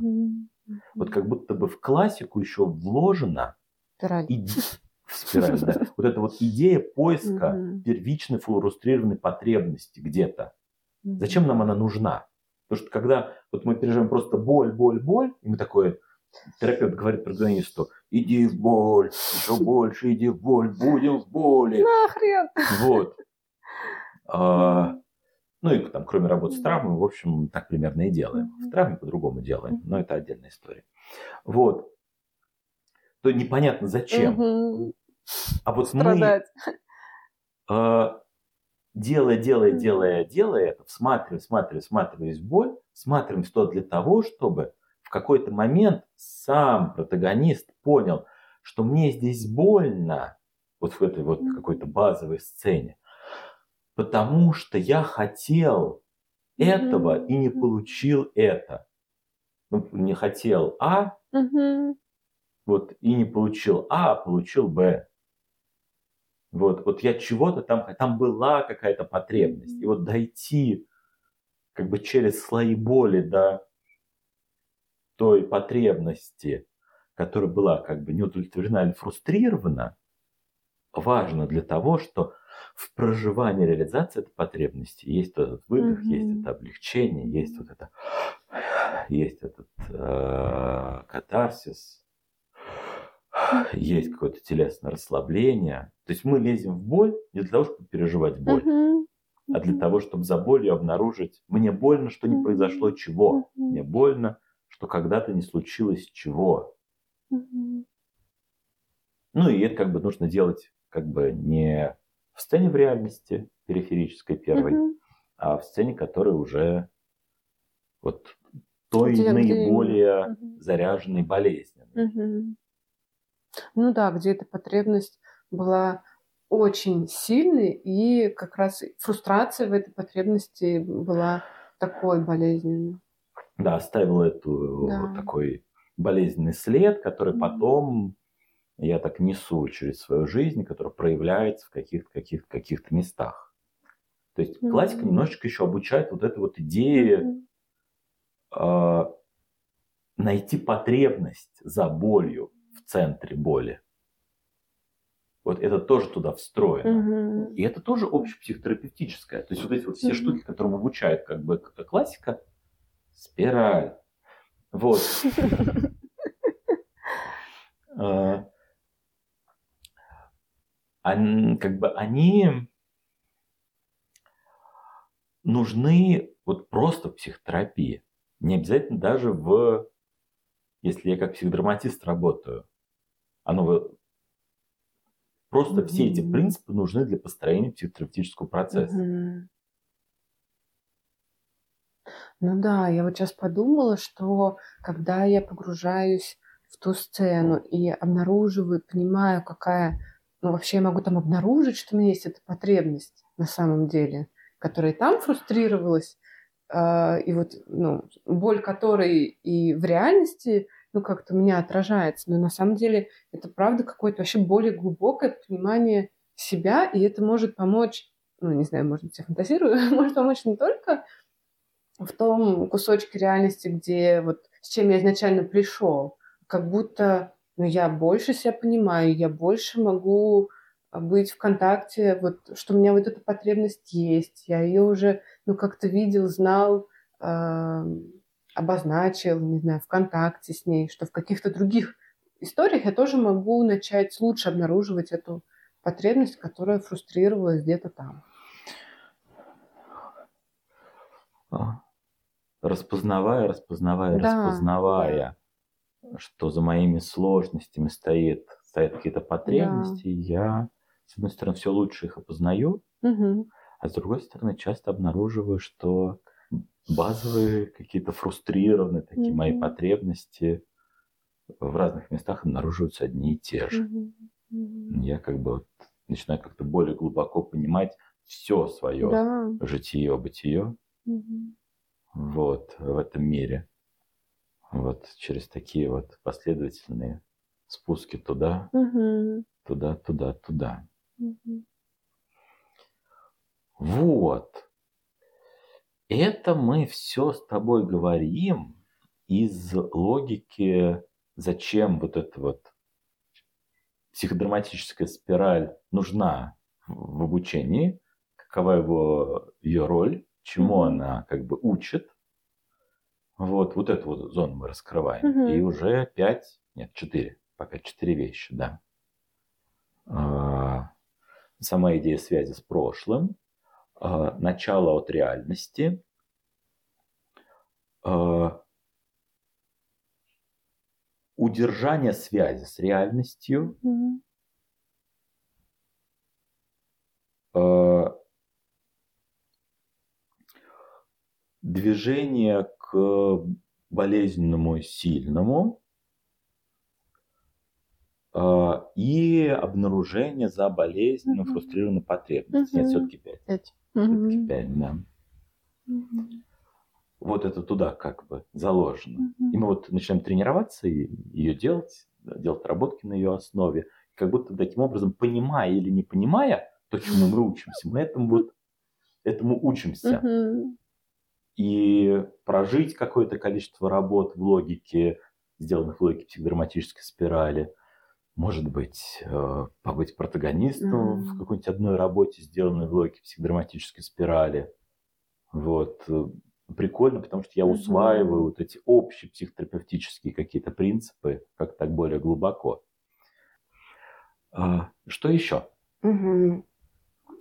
Вот как будто бы в классику еще вложена Спираль. В спираль, да, вот эта вот идея поиска первичной фрустрированной потребности где-то. Зачем нам она нужна? Потому что когда вот мы переживаем просто боль, боль, боль, и мы такое, терапевт говорит программисту, иди в боль, еще больше иди в боль, будем в боли. Нахрен! Вот. А, ну и там, кроме работы с травмой, в общем, так примерно и делаем. В травме по-другому делаем, но это отдельная история. Вот. То непонятно зачем. Мгм. А вот мы Страдать. а, делая, делая, делая, делая это, всматривая, всматривая, всматриваясь в боль, всматриваемся то для того, чтобы в какой-то момент сам протагонист понял, что мне здесь больно, вот в этой вот какой-то базовой сцене, потому что я хотел этого Мгм. и не получил это. Ну, не хотел А, Мгм. Вот, и не получил А, а получил Б. Вот, вот я чего-то там, там была какая-то потребность. И вот дойти как бы через слои боли до той потребности, которая была как бы не удовлетворена или фрустрирована, важно для того, что в проживании реализации этой потребности есть вот этот выдох, Мгм. есть это облегчение, есть вот это, есть этот э, катарсис, [sighs] есть какое-то телесное расслабление. То есть мы лезем в боль не для того, чтобы переживать боль, Мгм. а для того, чтобы за болью обнаружить, мне больно, что не Мгм. произошло чего, мне больно, что когда-то не случилось чего. Ну и это как бы нужно делать как бы не в сцене в реальности, периферической первой, а в сцене, которая уже вот той Где- где наиболее Мгм. заряженной болезненной. Ну да, где эта потребность была очень сильной, и как раз фрустрация в этой потребности была такой болезненной. Да, оставила эту Да. вот такой болезненный след, который потом я так несу через свою жизнь, который проявляется в каких-то каких каких-то местах. То есть Мгм. классика немножечко еще обучает вот этой вот идее Мгм. э, найти потребность за болью в центре боли. Вот это тоже туда встроено. Мгм. И это тоже общепсихотерапевтическое. То есть вот эти вот все Мгм. штуки, которым обучает как бы классика, спираль. Вот. Э, [laughs] ан- Как бы они нужны вот просто в психотерапии. Не обязательно даже в... Если я как психодраматист работаю. Оно Просто все эти принципы нужны для построения психотерапевтического процесса. Мгм. Ну да, я вот сейчас подумала, что когда я погружаюсь в ту сцену и обнаруживаю, понимаю, какая... Ну, вообще я могу там обнаружить, что у меня есть эта потребность на самом деле, которая и там фрустрировалась, а, и вот, ну, боль которой и в реальности, ну, как-то у меня отражается. Но на самом деле это правда какое-то вообще более глубокое понимание себя, и это может помочь, ну, не знаю, может быть, я фантазирую, [laughs] может помочь не только в том кусочке реальности, где вот с чем я изначально пришел, как будто ну, я больше себя понимаю, я больше могу а, быть в контакте, вот, что у меня вот эта потребность есть, я ее уже, ну, как-то видел, знал, а, обозначил, не знаю, в контакте с ней, что в каких-то других историях я тоже могу начать лучше обнаруживать эту потребность, которая фрустрировалась где-то там. А. Распознавая, распознавая, Да, распознавая, что за моими сложностями стоит, стоят какие-то потребности, я, с одной стороны, все лучше их опознаю, Мгм. а с другой стороны, часто обнаруживаю, что базовые какие-то фрустрированные такие мои Мгм. потребности в разных местах обнаруживаются одни и те же. Мгм. Я как бы вот начинаю как-то более глубоко понимать все свое Да. житие, бытие Мгм. вот в этом мире. Вот через такие вот последовательные спуски туда, Мгм. туда, туда, туда. Мгм. Вот. Это мы все с тобой говорим из логики, зачем вот эта вот психодраматическая спираль нужна в обучении, какова его ее роль, чему она как бы учит. Вот, вот эту вот зону мы раскрываем. Мгм. И уже пять, нет, четыре, пока четыре вещи, да. А, Сама идея связи с прошлым, начало от реальности, а, удержание связи с реальностью, а, движение к болезненному и сильному а, и обнаружение за болезненную, Мгм. фрустрированной потребностью. Нет, все-таки пять. Мгм. пять, да. Вот это туда как бы заложено. Мгм. И мы вот начинаем тренироваться и ее делать, делать работки на ее основе. Как будто таким образом, понимая или не понимая то, чему мы учимся, мы этому вот этому учимся. Мгм. И прожить какое-то количество работ в логике сделанных в логике психодраматической спирали. Может быть, э, побыть протагонистом Мгм. в какой-нибудь одной работе, сделанной в логике психодраматической спирали. Вот. э, Прикольно, потому что я усваиваю вот эти общие психотерапевтические какие-то принципы, как так более глубоко. А, Что еще?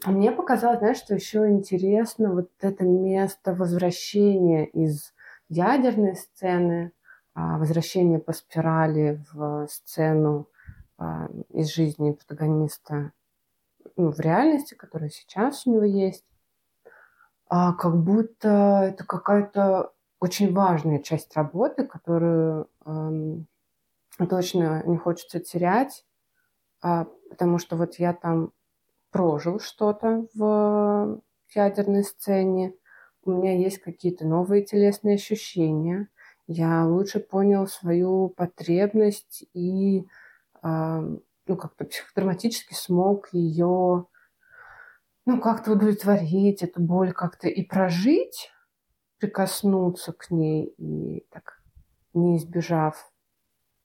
А мне показалось, знаешь, что еще интересно вот это место возвращения из ядерной сцены, а, возвращения по спирали в сцену а, из жизни протагониста ну, в реальности, которая сейчас у него есть. А как будто это какая-то очень важная часть работы, которую эм, точно не хочется терять, а, потому что вот я там прожил что-то в ядерной сцене, у меня есть какие-то новые телесные ощущения, я лучше понял свою потребность и а, ну, как-то психодраматически смог ее ну, как-то удовлетворить, эту боль как-то и прожить, прикоснуться к ней и так не избежав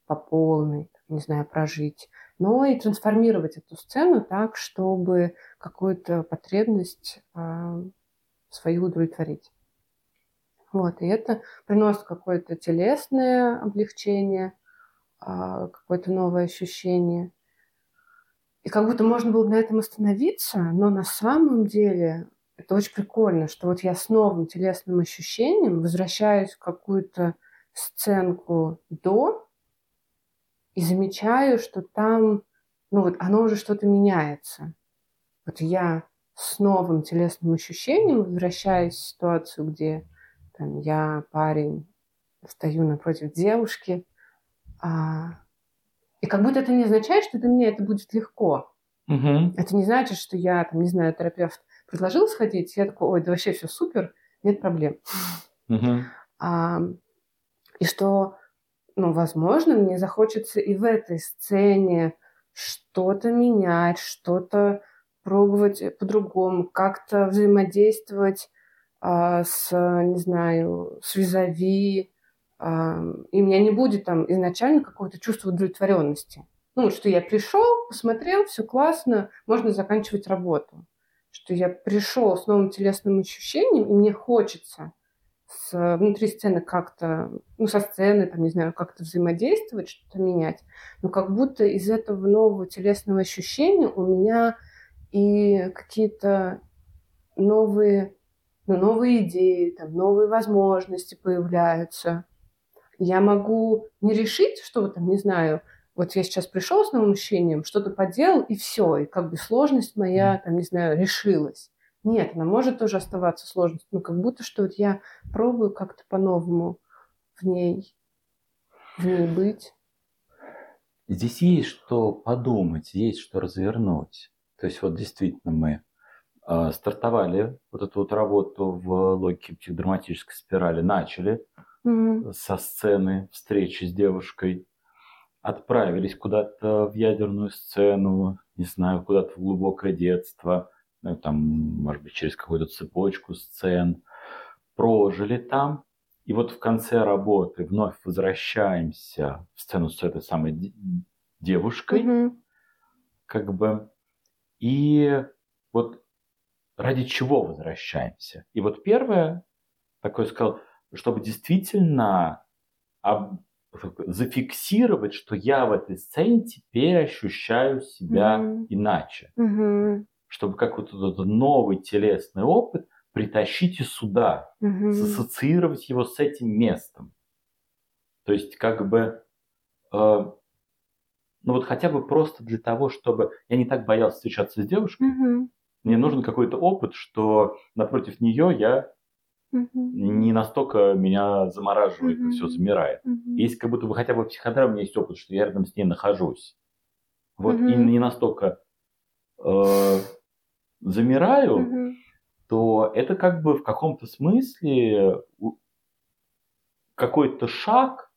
по полной, не знаю, прожить, но и трансформировать эту сцену так, чтобы какую-то потребность а, свою удовлетворить. Вот, и это приносит какое-то телесное облегчение, а, какое-то новое ощущение. И как будто можно было на этом остановиться, но на самом деле это очень прикольно, что вот я с новым телесным ощущением возвращаюсь в какую-то сценку до и замечаю, что там, ну вот оно уже что-то меняется. Вот я с новым телесным ощущением возвращаюсь в ситуацию, где там, я, парень, стою напротив девушки, а, и как будто это не означает, что для меня это будет легко. Мгм. Это не значит, что я, там, не знаю, терапевт предложил сходить, я такой, ой, да вообще все супер, нет проблем. Мгм. А, и что, ну, возможно, мне захочется и в этой сцене что-то менять, что-то пробовать по-другому, как-то взаимодействовать а, с, не знаю, с визави. И у меня не будет там изначально какого-то чувства удовлетворенности. Ну, что я пришел, посмотрел, все классно, можно заканчивать работу. Что я пришел с новым телесным ощущением, и мне хочется с, внутри сцены как-то, ну, со сцены, там, не знаю, как-то взаимодействовать, что-то менять. Но как будто из этого нового телесного ощущения у меня и какие-то новые, ну, новые идеи, там, новые возможности появляются. Я могу не решить, что вот там, не знаю, вот я сейчас пришел с новым ощущением, что-то поделал, и все, и как бы сложность моя, там, не знаю, решилась. Нет, она может тоже оставаться сложностью, но как будто что вот я пробую как-то по-новому в ней, в ней быть. Здесь есть что подумать, есть что развернуть. То есть вот действительно мы э, стартовали вот эту вот работу в логике психодраматической спирали, начали Мгм. со сцены встречи с девушкой, отправились куда-то в ядерную сцену, не знаю, куда-то в глубокое детство, ну, там, может быть, через какую-то цепочку сцен, прожили там, и вот в конце работы вновь возвращаемся в сцену с этой самой де- девушкой, Мгм. как бы, и вот ради чего возвращаемся? И вот первое, такое сказал, чтобы действительно об- зафиксировать, что я в этой сцене теперь ощущаю себя Мгм. иначе. Мгм. Чтобы как вот этот новый телесный опыт притащить и сюда, Мгм. ассоциировать его с этим местом. То есть как бы, э, ну вот хотя бы просто для того, чтобы я не так боялся встречаться с девушкой, Мгм. мне нужен какой-то опыт, что напротив нее я Мгм. не настолько меня замораживает и Мгм. все замирает. Мгм. Есть как будто бы хотя бы в психодраме есть опыт, что я рядом с ней нахожусь. Вот и Мгм. не настолько э, замираю, Мгм. то это как бы в каком-то смысле у- какой-то шаг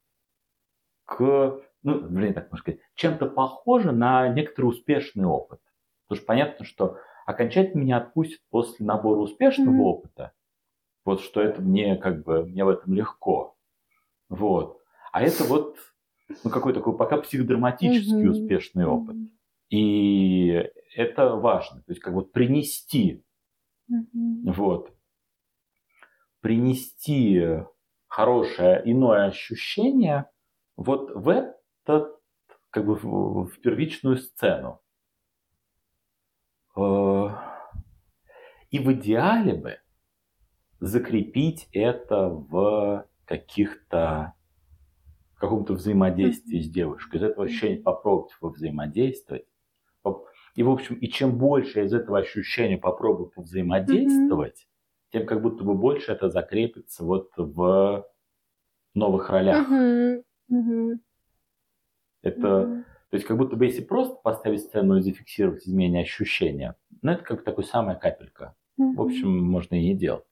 к, ну, блин, так можно сказать, чем-то похоже на некоторый успешный опыт. Потому что понятно, что окончательно меня отпустят после набора успешного Мгм. опыта. Вот что это мне как бы, мне в этом легко. Вот. А это вот ну, какой такой пока психодраматический Мгм. успешный опыт. И это важно. То есть как бы принести, Мгм. вот, принести хорошее иное ощущение вот в этот, как бы в, в первичную сцену. Э, И в идеале бы закрепить это в каких-то в каком-то взаимодействии с девушкой. Из этого ощущения попробовать повзаимодействовать. И, в общем, и чем больше я из этого ощущения попробую повзаимодействовать, тем как будто бы больше это закрепится вот в новых ролях. Мгм. Мгм. Это, Мгм. то есть, как будто бы если просто поставить сцену и зафиксировать изменение ощущения, ну, это как такой самая капелька. В общем, можно и не делать.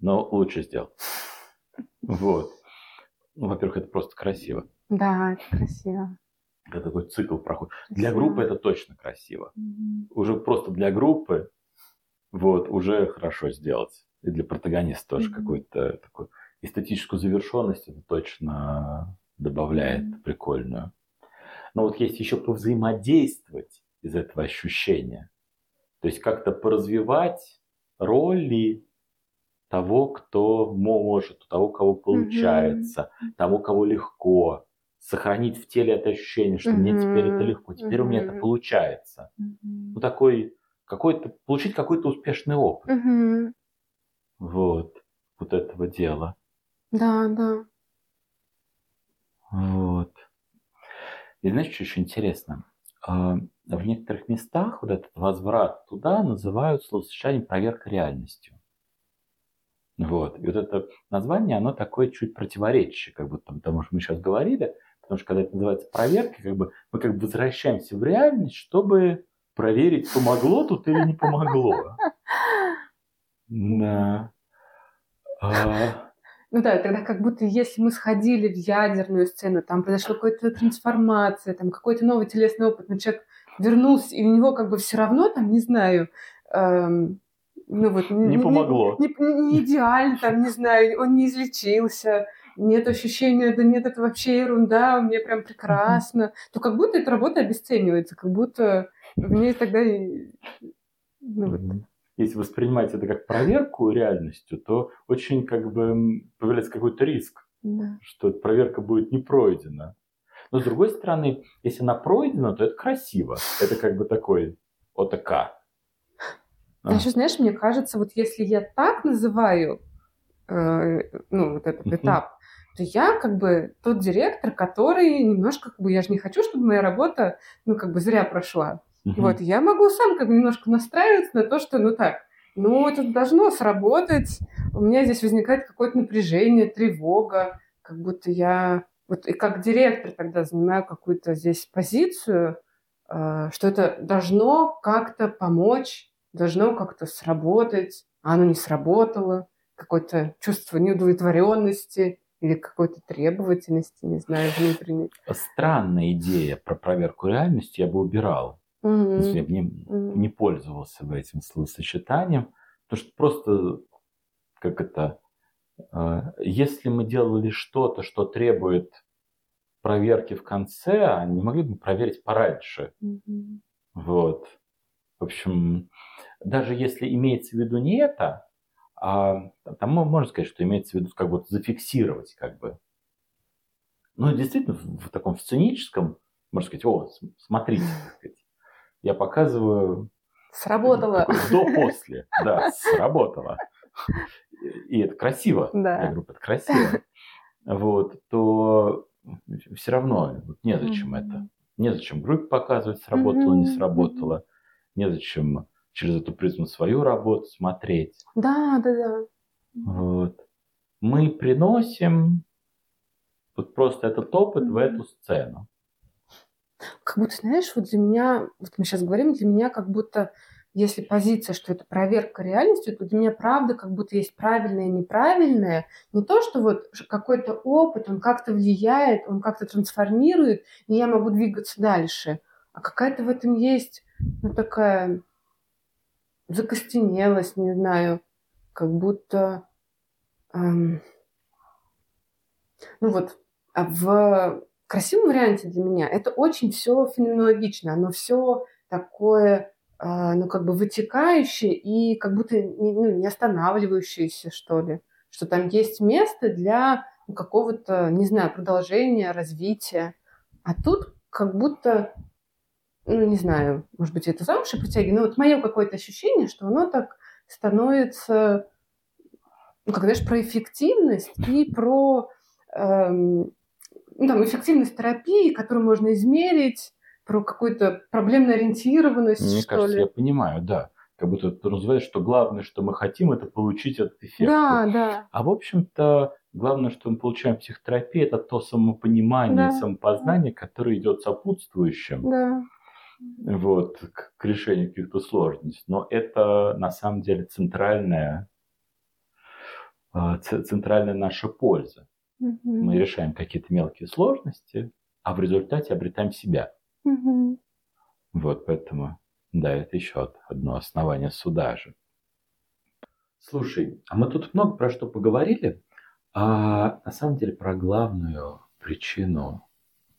Но лучше сделать. Вот. Ну, во-первых, это просто красиво. Да, это красиво. Когда такой цикл проходит. Для группы это точно красиво. Мгм. Уже просто для группы, вот, уже хорошо сделать. И для протагониста тоже Мгм. какую-то такую эстетическую завершенность это точно добавляет Мгм. прикольную. Но вот есть еще повзаимодействовать из этого ощущения. То есть как-то поразвивать роли того, кто может, того, кого получается, того, кого легко. Сохранить в теле это ощущение, что мне теперь это легко, теперь у меня это получается. Мгм. Ну, такой, какой-то, получить какой-то успешный опыт. Мгм. Вот, вот этого дела. Да, да. Вот. И знаешь, что еще интересно? А, В некоторых местах вот этот возврат туда называют словосочетанием проверка реальностью. Вот. И вот это название, оно такое чуть противоречие, как будто потому что мы сейчас говорили, потому что когда это называется проверкой, как бы мы как бы возвращаемся в реальность, чтобы проверить, помогло тут или не помогло. Да. А, Ну да, тогда как будто если мы сходили в ядерную сцену, там произошла какая-то трансформация, там какой-то новый телесный опыт, но человек вернулся, и у него как бы все равно там, не знаю, эм, ну вот... Не помогло. Не, не- не идеально, там, не знаю, он не излечился, нет ощущения, да нет, это вообще ерунда, мне прям прекрасно, то как будто эта работа обесценивается, как будто в ней тогда... Ну, вот. Если воспринимать это как проверку реальностью, то очень как бы появляется какой-то риск, Да. что эта проверка будет не пройдена. Но с другой стороны, если она пройдена, то это красиво. Это как бы такой ОТК. А А. еще, знаешь, мне кажется, вот если я так называю, э, ну, вот этот Мгм. этап, то я как бы тот директор, который немножко, как бы, я же не хочу, чтобы моя работа, ну, как бы зря прошла. Мгм. Вот, я могу сам как бы немножко настраиваться на то, что, ну, так, ну, это должно сработать, у меня здесь возникает какое-то напряжение, тревога, как будто я, вот, и как директор тогда занимаю какую-то здесь позицию, э, что это должно как-то помочь, должно как-то сработать, а оно не сработало, какое-то чувство неудовлетворенности или какой-то требовательности, не знаю, внутренней. Странная идея про проверку реальности я бы убирал. Мгм. Если я бы не, не пользовался бы этим словосочетанием. Потому что просто, как это, э, если мы делали что-то, что требует проверки в конце, а не могли бы проверить пораньше. Мгм. Вот. В общем, даже если имеется в виду не это, а там мо- можно сказать, что имеется в виду как бы зафиксировать, как бы. Ну, действительно, в, в таком сценическом, можно сказать, о, смотрите, сказать, я показываю Сработало. до-после. Да, сработало. И это красиво. Да. Я говорю, это красиво. Вот, то все равно вот незачем Мгм. это. Незачем группе показывать, сработало, не Мгм, сработало. Незачем через эту призму свою работу смотреть. Да, да, да. Вот. Мы приносим вот просто этот опыт в Мгм. эту сцену. Как будто, знаешь, вот для меня, вот мы сейчас говорим, для меня как будто, если позиция, что это проверка реальности, то для меня правда как будто есть правильное и неправильное. Не то, что вот какой-то опыт, он как-то влияет, он как-то трансформирует, и я могу двигаться дальше. А какая-то в этом есть, ну, такая закостенелость, не знаю, как будто... эм, ну вот, а в красивом варианте для меня это очень все феноменологично, оно все такое, э, ну, как бы вытекающее и как будто не, ну, не останавливающееся, что ли. Что там есть место для ну, какого-то, не знаю, продолжения, развития. А тут как будто, ну, не знаю, может быть, это замуж и притягивает, но вот мое какое-то ощущение, что оно так становится, ну, как, знаешь, про эффективность и про эм, ну, там, эффективность терапии, которую можно измерить, про какую-то проблемную ориентированность, Мне что кажется, ли. я понимаю, да. Как будто ты называешь, что главное, что мы хотим, это получить этот эффект. Да, да. А в общем-то, главное, что мы получаем в психотерапии, это то самопонимание Да. самопознание, которое идет сопутствующим Да. Вот, к, к решению каких-то сложностей. Но это на самом деле центральная, а, центральная наша польза. Мгм. Мы решаем какие-то мелкие сложности, а в результате обретаем себя. Мгм. Вот поэтому, да, это еще одно основание суда же. Слушай, а мы тут много про что поговорили, а на самом деле про главную причину,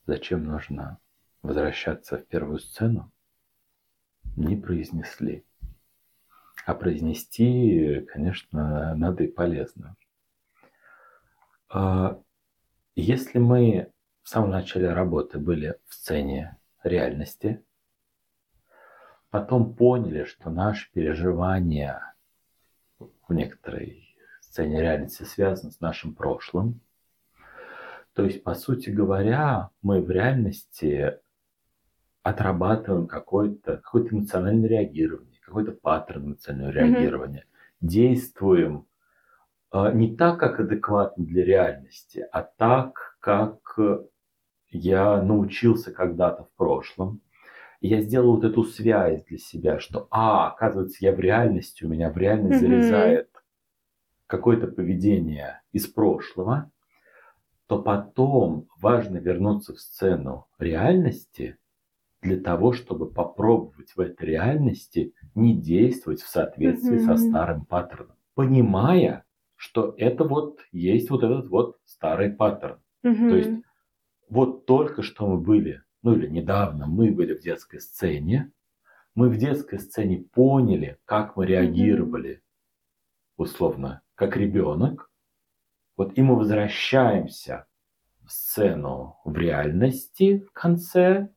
зачем нужно возвращаться в первую сцену, не произнесли. А произнести, конечно, надо и полезно. А, Если мы в самом начале работы были в сцене реальности, потом поняли, что наши переживания в некоторой сцене реальности связаны с нашим прошлым, то есть, по сути говоря, мы в реальности отрабатываем какое-то какое эмоциональное реагирование, какой-то паттерн эмоционального реагирования, действуем э, не так, как адекватно для реальности, а так, как я научился когда-то в прошлом. И я сделал вот эту связь для себя, что, а, оказывается, я в реальности, у меня в реальность Мгм. залезает какое-то поведение из прошлого, то потом важно вернуться в сцену реальности для того, чтобы попробовать в этой реальности не действовать в соответствии со Мгм. старым паттерном, понимая, что это вот есть вот этот вот старый паттерн. Мгм. То есть вот только что мы были, ну или недавно мы были в детской сцене, мы в детской сцене поняли, как мы реагировали, условно, как ребенок. Вот и мы возвращаемся в сцену в реальности в конце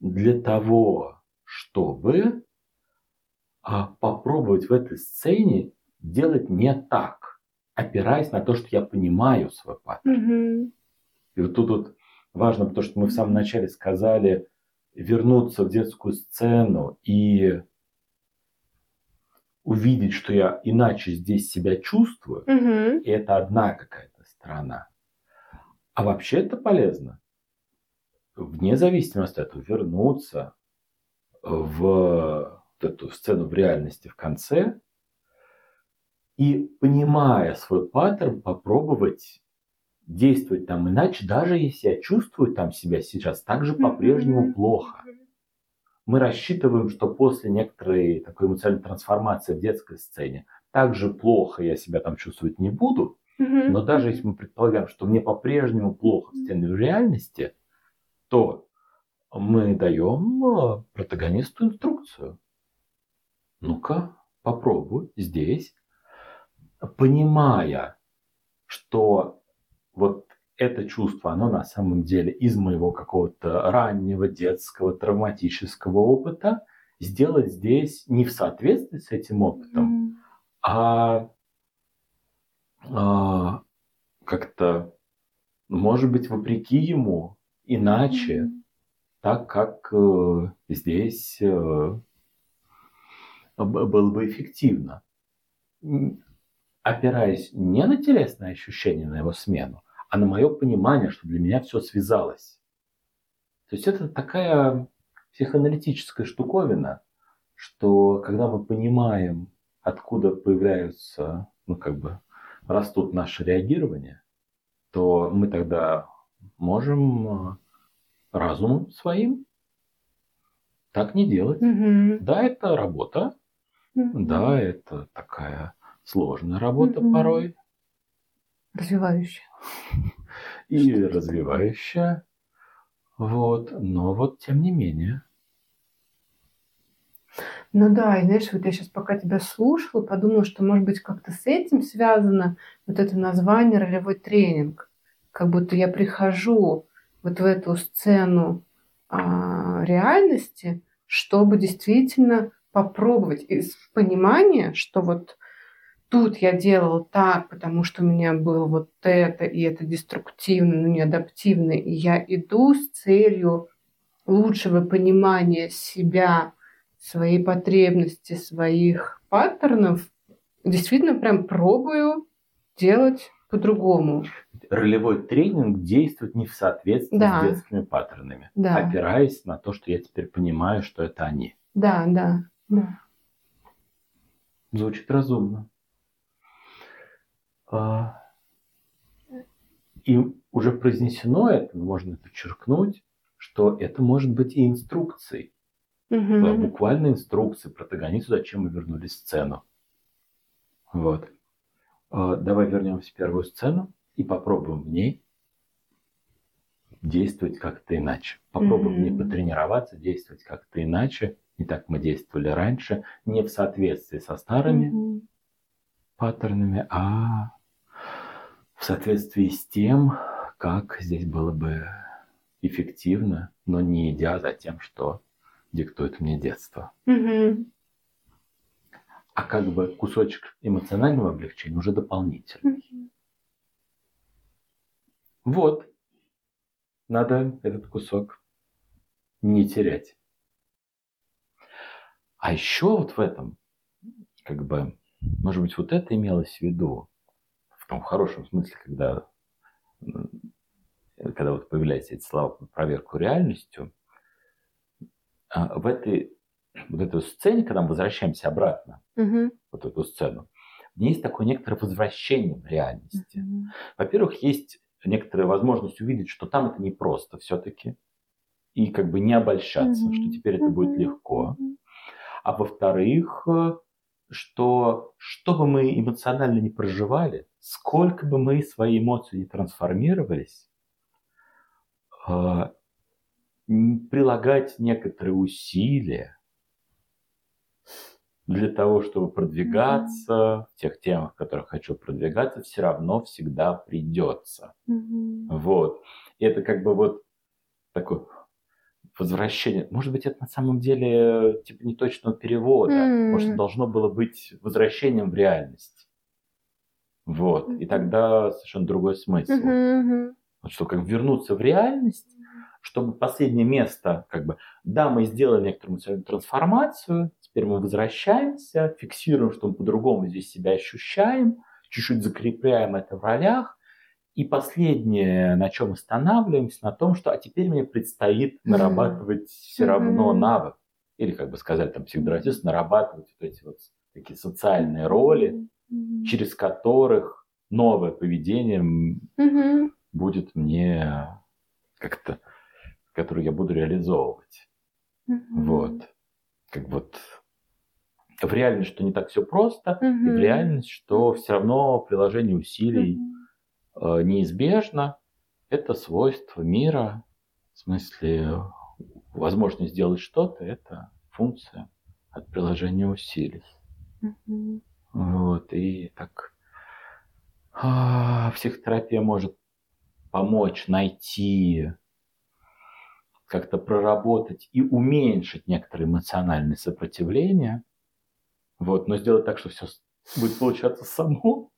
для того, чтобы а, попробовать в этой сцене делать не так, опираясь на то, что я понимаю свой паттерн. Мгм. И вот тут вот важно, потому что мы в самом начале сказали вернуться в детскую сцену и увидеть, что я иначе здесь себя чувствую, Мгм. и это одна какая-то сторона. А вообще это полезно. Вне зависимости от этого вернуться в вот эту сцену в реальности в конце и, понимая свой паттерн, попробовать действовать там иначе, даже если я чувствую там себя сейчас также по-прежнему Мгм. плохо. Мы рассчитываем, что после некоторой такой эмоциональной трансформации в детской сцене также плохо я себя там чувствовать не буду, но даже если мы предполагаем, что мне по-прежнему плохо в сцене в реальности, то мы даем э, протагонисту инструкцию. Ну-ка, попробуй здесь, понимая, что вот это чувство, оно на самом деле из моего какого-то раннего детского травматического опыта, сделать здесь не в соответствии с этим опытом, а, а, как-то, может быть, вопреки ему, иначе, так как э, здесь э, было бы эффективно. Опираясь не на телесное ощущение, на его смену, а на мое понимание, что для меня все связалось. То есть это такая психоаналитическая штуковина, что когда мы понимаем, откуда появляются, ну как бы растут наши реагирования, то мы тогда можем э, разумом своим так не делать. Мгм. Да, это работа, Мгм. да, это такая сложная работа Мгм. порой Развивающая. [laughs] и развивающая. Вот, но вот тем не менее. Ну да, и знаешь, вот я сейчас пока тебя слушала, подумала, что может быть как-то с этим связано вот это название ролевой тренинг. Как будто я прихожу вот в эту сцену а, реальности, чтобы действительно попробовать из понимания, что вот тут я делала так, потому что у меня было вот это, и это деструктивно, но не адаптивно, и я иду с целью лучшего понимания себя, своей потребности, своих паттернов, действительно прям пробую делать по-другому. Ролевой тренинг действует не в соответствии Да. с детскими паттернами, Да. опираясь на то, что я теперь понимаю, что это они. Да, да, да. Звучит разумно. А, И уже произнесено это, но можно подчеркнуть, что это может быть и инструкцией. Была буквально инструкция протагонисту, зачем мы вернулись в сцену. Вот. А, Давай вернемся в первую сцену и попробуем в ней действовать как-то иначе. Попробуем в ней Мгм. потренироваться, действовать как-то иначе. Не так мы действовали раньше, не в соответствии со старыми Мгм. паттернами, а в соответствии с тем, как здесь было бы эффективно, но не идя за тем, что диктует мне детство. Мгм. А как бы кусочек эмоционального облегчения уже дополнительный. Мгм. Вот. Надо этот кусок не терять. А еще вот в этом, как бы, может быть, вот это имелось в виду, в том хорошем смысле, когда, когда вот появляются эти слова про проверку реальностью, а, в этой вот этой сцене, когда мы возвращаемся обратно, Мгм. вот эту сцену, есть такое некоторое возвращение в реальности. Мгм. Во-первых, есть некоторая возможность увидеть, что там это непросто все-таки. И как бы не обольщаться, Мгм. что теперь это будет Мгм. легко. А во-вторых, э, что что бы мы эмоционально не проживали, сколько бы мы свои эмоции не трансформировались, э, прилагать некоторые усилия для того, чтобы продвигаться в тех темах, в которых хочу продвигаться, все равно всегда придется. Мгм. Вот. И это как бы вот такое возвращение. Может быть, это на самом деле типа неточного перевода. М. Может, должно было быть возвращением в реальность. Вот. И Мгм. тогда совершенно другой смысл. Мгм. Вот что как вернуться в реальность, чтобы последнее место, как бы, да, мы сделали некоторую трансформацию, теперь мы возвращаемся, фиксируем, что мы по-другому здесь себя ощущаем, чуть-чуть закрепляем это в ролях, и последнее, на чем останавливаемся, на том, что а теперь мне предстоит нарабатывать все равно навык. Или, как бы сказать, там, психодраматист, нарабатывать вот эти вот такие социальные роли, Мгм. через которых новое поведение Мгм. будет мне как-то, которую я буду реализовывать. Мгм. Вот. Как вот в реальность, что не так все просто, и в реальность, что все равно приложение усилий э, неизбежно. Это свойство мира. В смысле, возможность сделать что-то – это функция от приложения усилий. Мгм. Вот, и так а, психотерапия может помочь найти, как-то проработать и уменьшить некоторые эмоциональные сопротивления. Вот, но сделать так, что все будет получаться само,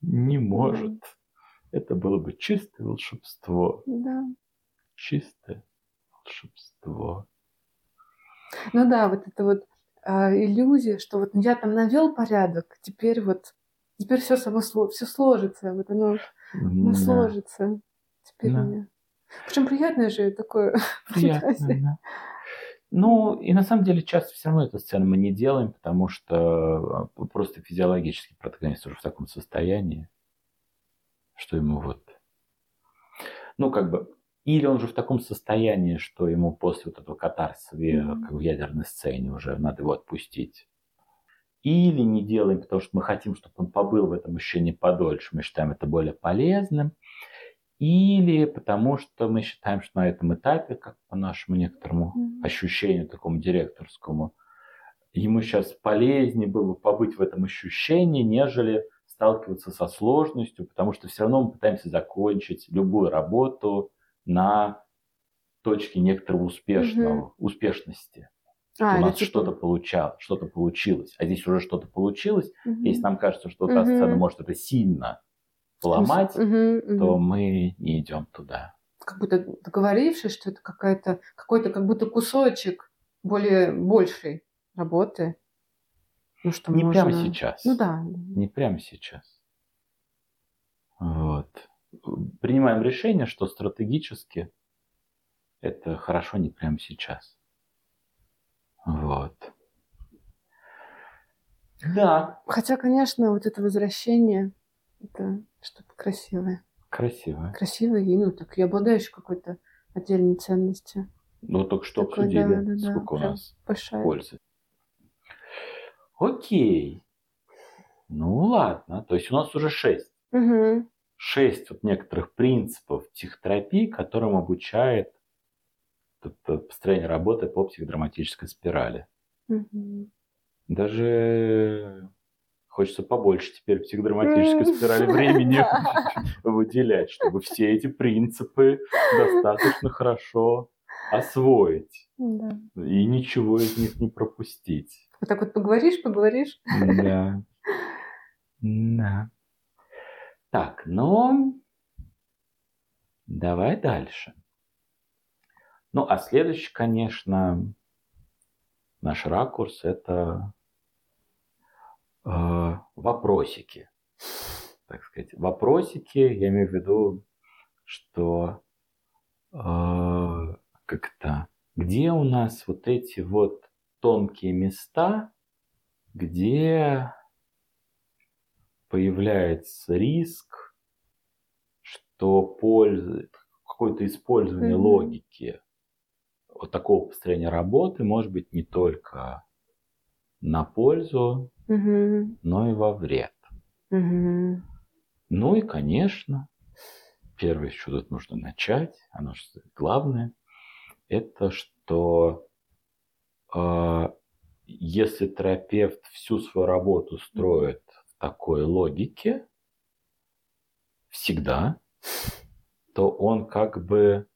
не может. Это было бы чистое волшебство. Да. Чистое волшебство. Ну да, вот это вот а, иллюзия, что вот я там навел порядок, теперь вот теперь все само все сложится, вот оно, оно Да, сложится. Теперь Да. мне. Причем приятное же такое [laughs] приятно, фантазия. да. Ну, и на самом деле часто все равно эту сцену мы не делаем, потому что а, просто физиологически протагонист уже в таком состоянии, что ему вот... Ну, как бы... Или он же в таком состоянии, что ему после вот этого катарсиса в, Мгм. как в ядерной сцене уже надо его отпустить. Или не делаем, потому что мы хотим, чтобы он побыл в этом ощущении подольше, мы считаем это более полезным, или потому что мы считаем, что на этом этапе, как по нашему некоторому Мгм. ощущению такому директорскому, ему сейчас полезнее было побыть в этом ощущении, нежели сталкиваться со сложностью, потому что все равно мы пытаемся закончить любую работу на точке некоторого успешного, успешности. А, у нас типа- что-то получалось, что-то получилось. А здесь уже что-то получилось. Мгм. Если нам кажется, что та сцена может это сильно поломать, Мгм, мгм. то мы не идем туда. Как будто договорившись, что это какая-то, какой-то как будто кусочек более большей работы. Ну, что Не можно... прямо сейчас. Ну да. Не прямо сейчас. Вот. Принимаем решение, что стратегически это хорошо не прямо сейчас. Вот. Да, Хотя, конечно, вот это возвращение, это что-то красивое. красиво. Красивое и, ну, так, и обладающее какой-то отдельной ценностью. Ну, только что Такой, обсудили, да, да, да, сколько у нас Большая. пользы. Окей. Ну ладно. То есть у нас уже шесть. Мгм. Шесть вот некоторых принципов психотерапии, которым обучает построение работы по психодраматической спирали. Мгм. Даже хочется побольше теперь психодраматической спирали [laughs] времени выделять, чтобы все эти принципы достаточно хорошо освоить Да. и ничего из них не пропустить. Вот так вот поговоришь, поговоришь. Да. Да. Так, ну, давай дальше. Ну, а следующий, конечно, наш ракурс – это э, вопросики. Так сказать, вопросики, я имею в виду, что э, как-то, где у нас вот эти вот тонкие места, где появляется риск, что польза, какое-то использование Мгм. логики вот такого построения работы может быть не только на пользу, Мгм. но и во вред. Мгм. Ну и, конечно, первое, с чего тут нужно начать, оно же главное, это что э, если терапевт всю свою работу строит в такой логике, всегда, то он как бы,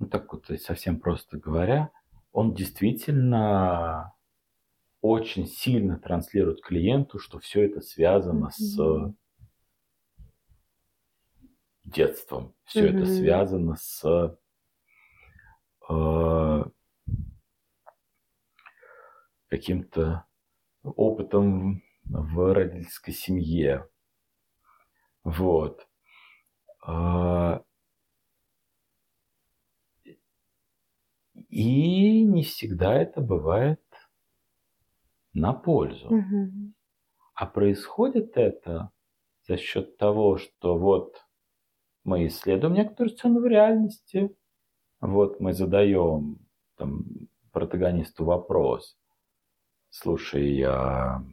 ну так вот совсем просто говоря, он действительно очень сильно транслирует клиенту, что все это связано с Мгм. детством, все это Мгм. связано с э, каким-то опытом в родительской семье. Вот. А, И не всегда это бывает на пользу. Мгм. А происходит это за счет того, что вот мы исследуем некоторую сцену в реальности, вот мы задаем там, протагонисту вопрос, слушай, я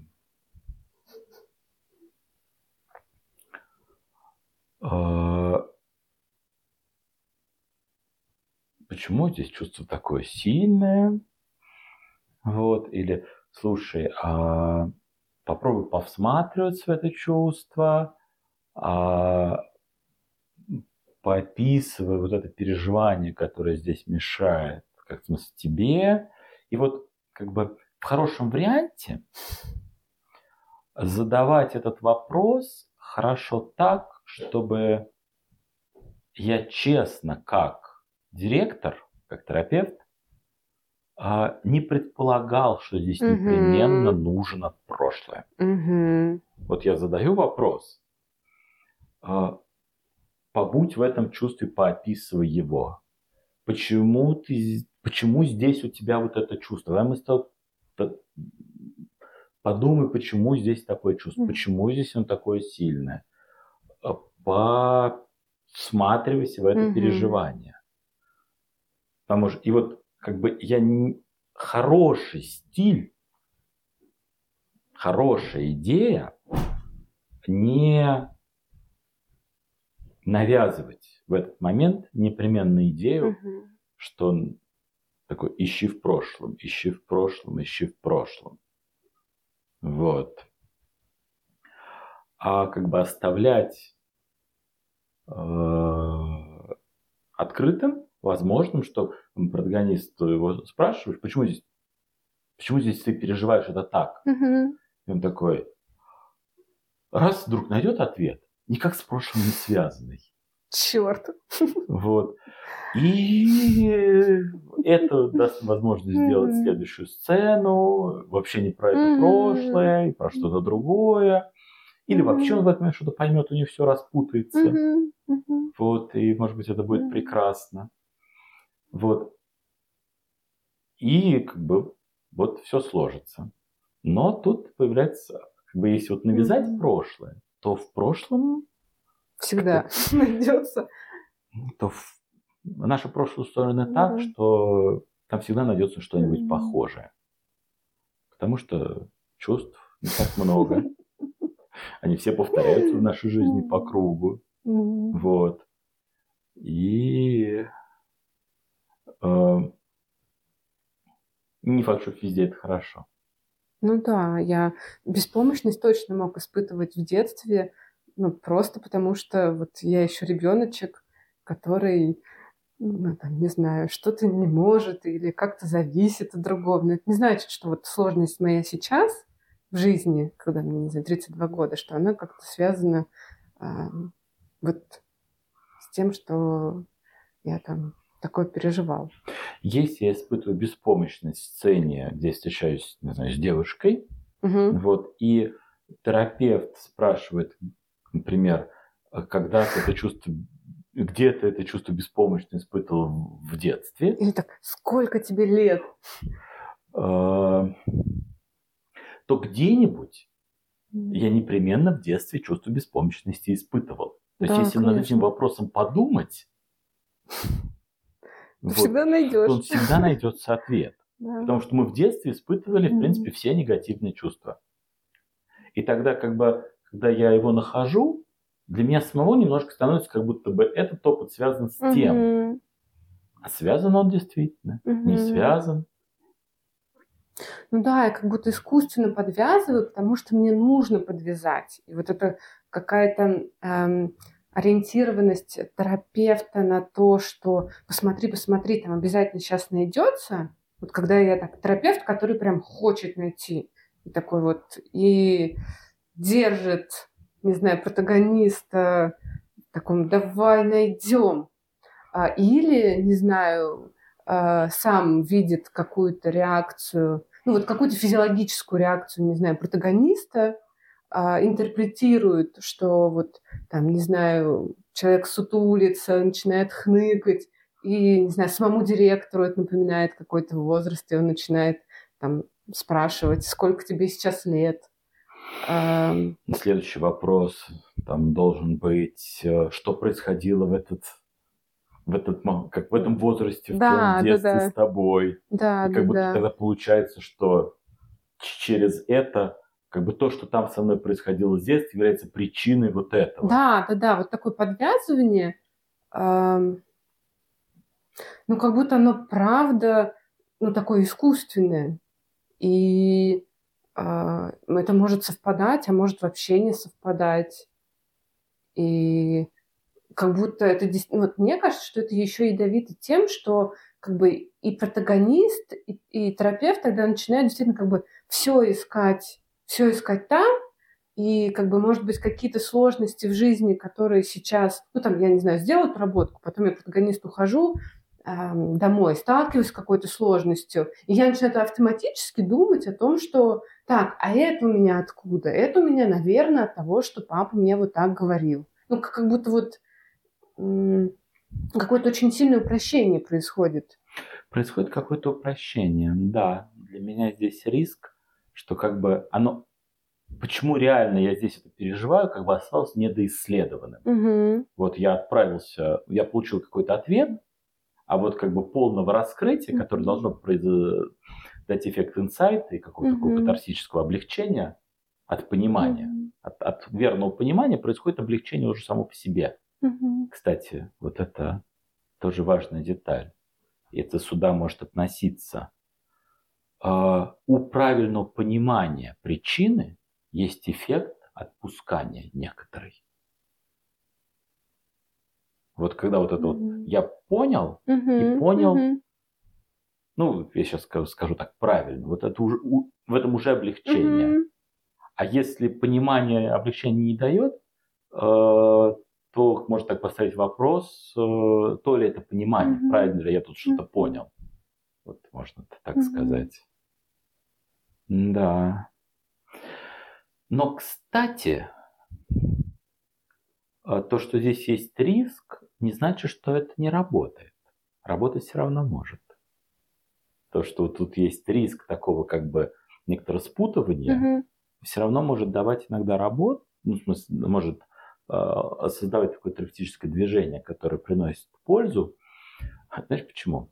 а, почему здесь чувство такое сильное? Вот, или слушай, а попробуй повсматриваться в это чувство, а, поописывай вот это переживание, которое здесь мешает, как в смысле тебе. И вот как бы в хорошем варианте задавать этот вопрос хорошо так, чтобы я честно, как директор, как терапевт, а, не предполагал, что здесь Мгм. непременно нужно прошлое. Мгм. Вот я задаю вопрос, а, побудь в этом чувстве, поописывай его. Почему ты, почему здесь у тебя вот это чувство? Давай мы с тобой т- подумай, почему здесь такое чувство, почему здесь оно такое сильное. Посматривайся в это Мгм. переживание. Потому что, и вот как бы я не хороший стиль, хорошая идея не навязывать в этот момент непременно идею, Мгм. что такой ищи в прошлом, ищи в прошлом, ищи в прошлом. Вот. А как бы оставлять э, открытым, возможным, что протагонист его спрашиваешь, почему здесь, почему здесь ты переживаешь это так? Мгм. И он такой, раз вдруг найдет ответ, никак с прошлым не связанный. Черт. Вот. И это даст возможность сделать следующую сцену, вообще не про это прошлое, про что-то другое. Или вообще он в этот момент что-то поймет, у него все распутается. Вот, и может быть это будет прекрасно. Вот. И как бы вот все сложится. Но тут появляется, как бы если вот навязать Мгм. прошлое, то в прошлом Всегда [laughs] найдется. то в- наше прошлое устроено так, Мгм. что там всегда найдется что-нибудь Мгм. похожее. Потому что чувств не так много. [laughs] Они все повторяются в нашей жизни по кругу. Вот. И не факт, что везде это хорошо. Ну да, я беспомощность точно мог испытывать в детстве, ну просто потому что вот я еще ребеночек, который, ну там, не знаю, что-то не может или как-то зависит от другого. Но это не значит, что вот сложность моя сейчас в жизни, когда мне, не знаю, 32 года, что она как-то связана а, вот с тем, что я там такое переживал. Если я испытываю беспомощность в сцене, где встречаюсь, не знаю, с девушкой, Мгм. Вот, и терапевт спрашивает, например, а когда ты это чувство, где ты это чувство беспомощности испытывал в- детстве, Или так, сколько тебе лет? э, то где-нибудь я непременно в детстве чувство беспомощности испытывал. То есть, Да, если над этим вопросом подумать, Ты вот, всегда найдешь. то всегда найдется ответ. [laughs] Да. Потому что мы в детстве испытывали, в принципе, все негативные чувства. И тогда, как бы, когда я его нахожу, для меня самого немножко становится, как будто бы этот опыт связан с тем. А связан он действительно? Не связан? Ну да, я как будто искусственно подвязываю, потому что мне нужно подвязать. И вот это какая-то эм, ориентированность терапевта на то, что посмотри, посмотри, там обязательно сейчас найдется. Вот когда я так терапевт, который прям хочет найти. И такой вот, и держит, не знаю, протагониста таком «давай найдем». А, Или, не знаю, а, сам видит какую-то реакцию, ну вот какую-то физиологическую реакцию, не знаю, протагониста, а, интерпретирует, что вот там, не знаю, человек сутулится, начинает хныкать, и, не знаю, самому директору это напоминает какой-то возраст, и он начинает там спрашивать, сколько тебе сейчас лет. Следующий вопрос там должен быть, э, что происходило в этот, в этот, как в этом возрасте, в Да, твоем да, детстве да. с тобой. Да, И да, как будто да. тогда получается, что через это, как бы то, что там со мной происходило с детства, является причиной вот этого. Да, да, да, вот такое подвязывание, ам, ну, как будто оно правда, ну, такое искусственное. И а, это может совпадать, а может вообще не совпадать. И как будто это... ну, Вот мне кажется, что это еще ядовито тем, что как бы и протагонист, и, и терапевт тогда начинают действительно как бы все искать, все искать там, и как бы, может быть, какие-то сложности в жизни, которые сейчас, ну там, я не знаю, сделаю отработку, потом я протагонист ухожу эм, домой, сталкиваюсь с какой-то сложностью, и я начинаю автоматически думать о том, что так, а это у меня откуда? Это у меня, наверное, от того, что папа мне вот так говорил. Ну, как, как будто вот м, какое-то очень сильное упрощение происходит. Происходит какое-то упрощение. Да, для меня здесь риск, что как бы оно... Почему реально я здесь это переживаю, как бы осталось недоисследованным. Мгм. Вот я отправился, я получил какой-то ответ, а вот как бы полного раскрытия, которое должно дать эффект инсайта и какого-то такого Мгм. катарсического облегчения от понимания. Мгм. От, от верного понимания происходит облегчение уже само по себе. Мгм. Кстати, вот это тоже важная деталь. И это сюда может относиться. А, У правильного понимания причины есть эффект отпускания некоторый. Вот когда вот это вот Мгм. я понял, Мгм. понял. Мгм. ну, я сейчас скажу, скажу так правильно, вот это уже, у- в этом уже облегчение. Мгм. А если понимание облегчения не дает, э, то можно так поставить вопрос, э, то ли это понимание, Мгм. правильно ли я тут что-то Мгм. понял. Вот можно так Мгм. сказать. Да. Но, кстати, э, то, что здесь есть риск, не значит, что это не работает. Работать все равно может. То, что тут есть риск такого как бы некоторого спутывания, Мгм. все равно может давать иногда работу, ну, в смысле, может э, создавать такое терапевтическое движение, которое приносит пользу. Знаешь почему?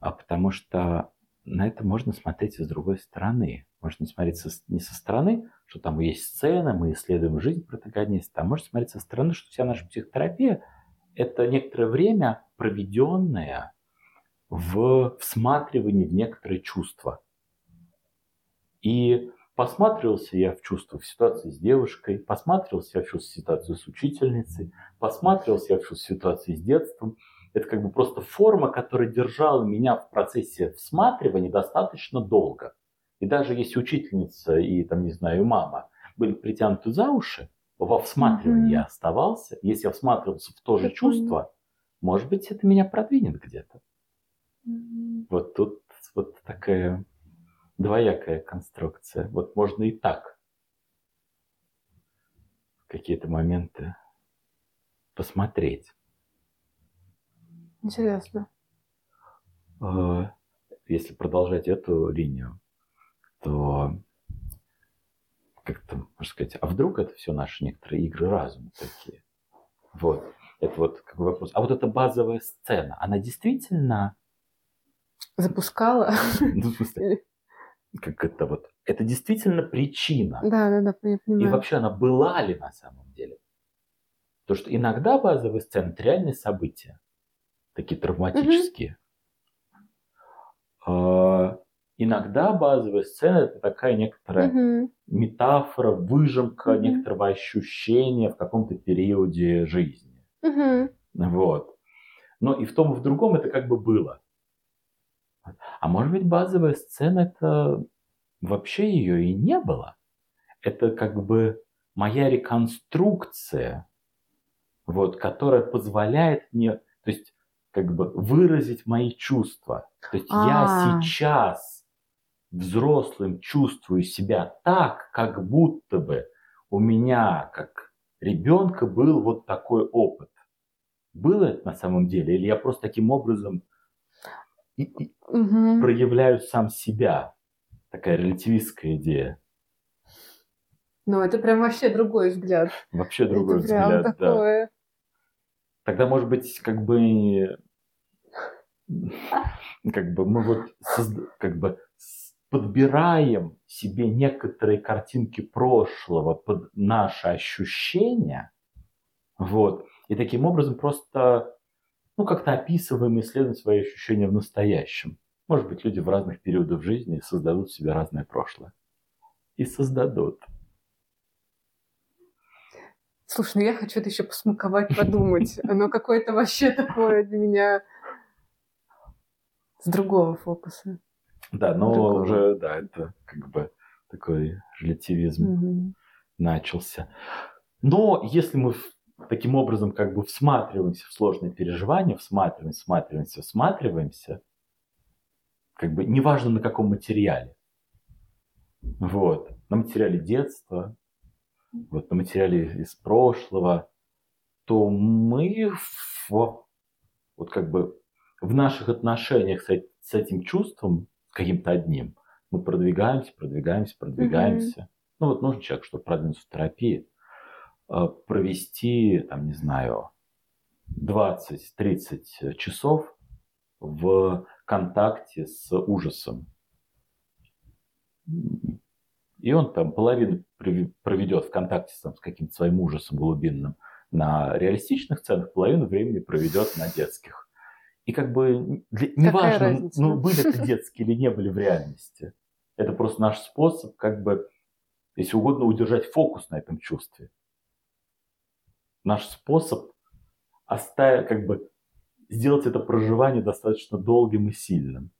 А потому что на это можно смотреть с другой стороны. Можно смотреть со- не со стороны, что там есть сцена, мы исследуем жизнь протагониста, а можно смотреть со стороны, что вся наша психотерапия – это некоторое время, проведенное в всматривании в некоторые чувства. И посматривался я в чувства в ситуации с девушкой, посматривался я в чувства в ситуацию с учительницей, посматривался я в чувства в ситуации с детством. Это как бы просто форма, которая держала меня в процессе всматривания достаточно долго. И даже если учительница и, там, не знаю, мама были притянуты за уши, во всматривании Мгм. я оставался. Если я всматривался в то же чувство, может быть, это меня продвинет где-то. Мгм. Вот тут вот такая двоякая конструкция. Вот можно и так в какие-то моменты посмотреть. Интересно. Э, Если продолжать эту линию, то как-то, можно сказать, а вдруг это все наши некоторые игры разума такие? Вот. Это вот как бы вопрос. А вот эта базовая сцена, она действительно Запускала. [laughs] Ну, в смысле, как это вот, это действительно причина. Да, да, да, я И понимаю. вообще она была ли на самом деле? То, что иногда базовые сцены это реальные события, такие травматические. А, Иногда базовая сцена это такая некоторая Мгм. метафора, выжимка Мгм. некоторого ощущения в каком-то периоде жизни. Мгм. Вот. Но и в том, и в другом это как бы было. А может быть, базовая сцена это вообще ее и не было. Это как бы моя реконструкция, вот, которая позволяет мне, то есть, как бы выразить мои чувства. То есть я А. сейчас взрослым чувствую себя так, как будто бы у меня, как ребенка, был вот такой опыт. Было это на самом деле? Или я просто таким образом и- и Мгм. проявляю сам себя? Такая релятивистская идея. Ну, это прям вообще другой взгляд. Вообще другой это прям взгляд. да. такое. Тогда, может быть, как бы, [laughs] как бы мы вот как бы подбираем себе некоторые картинки прошлого под наши ощущения, вот, и таким образом просто, ну, как-то описываем и исследуем свои ощущения в настоящем. Может быть, люди в разных периодах жизни создадут себе разное прошлое. И создадут. Слушай, ну я хочу это еще посмаковать, подумать. [laughs] Оно какое-то вообще такое для меня с другого фокуса. Да, но Другого. уже, да, это как бы такой релятивизм. Мгм. начался. Но если мы таким образом как бы всматриваемся в сложные переживания, всматриваемся, всматриваемся, всматриваемся, как бы неважно на каком материале. Вот. На материале детства, вот, на материале из прошлого, то мы в, вот как бы в наших отношениях с, с этим чувством, каким-то одним, мы продвигаемся, продвигаемся, продвигаемся. Ну вот нужен человек, чтобы продвинуться в терапии, э, провести, там, не знаю, 20-30 часов в контакте с ужасом, И он там половину проведет в контакте там, с каким-то своим ужасом глубинным на реалистичных сценах, половину времени проведет на детских. И как бы неважно, ну, были это детские или не были в реальности. Это просто наш способ, как бы, если угодно, удержать фокус на этом чувстве. Наш способ оставить, как бы, сделать это проживание достаточно долгим и сильным.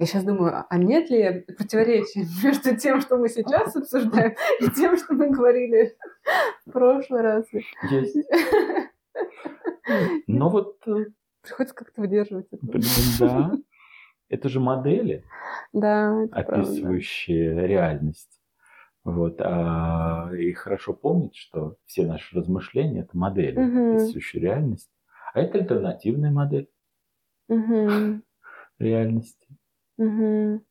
Я сейчас думаю, а нет ли противоречия [laughs] между тем, что мы сейчас обсуждаем, и тем, что мы говорили в прошлый раз? Есть. [laughs] Но вот... Э, Приходится как-то выдерживать это. Да. Это же модели, да, описывающие правда. реальность. Вот, а, и хорошо помнить, что все наши размышления это модели, угу. описывающие реальность. А это альтернативная модель угу. реальности. Угу.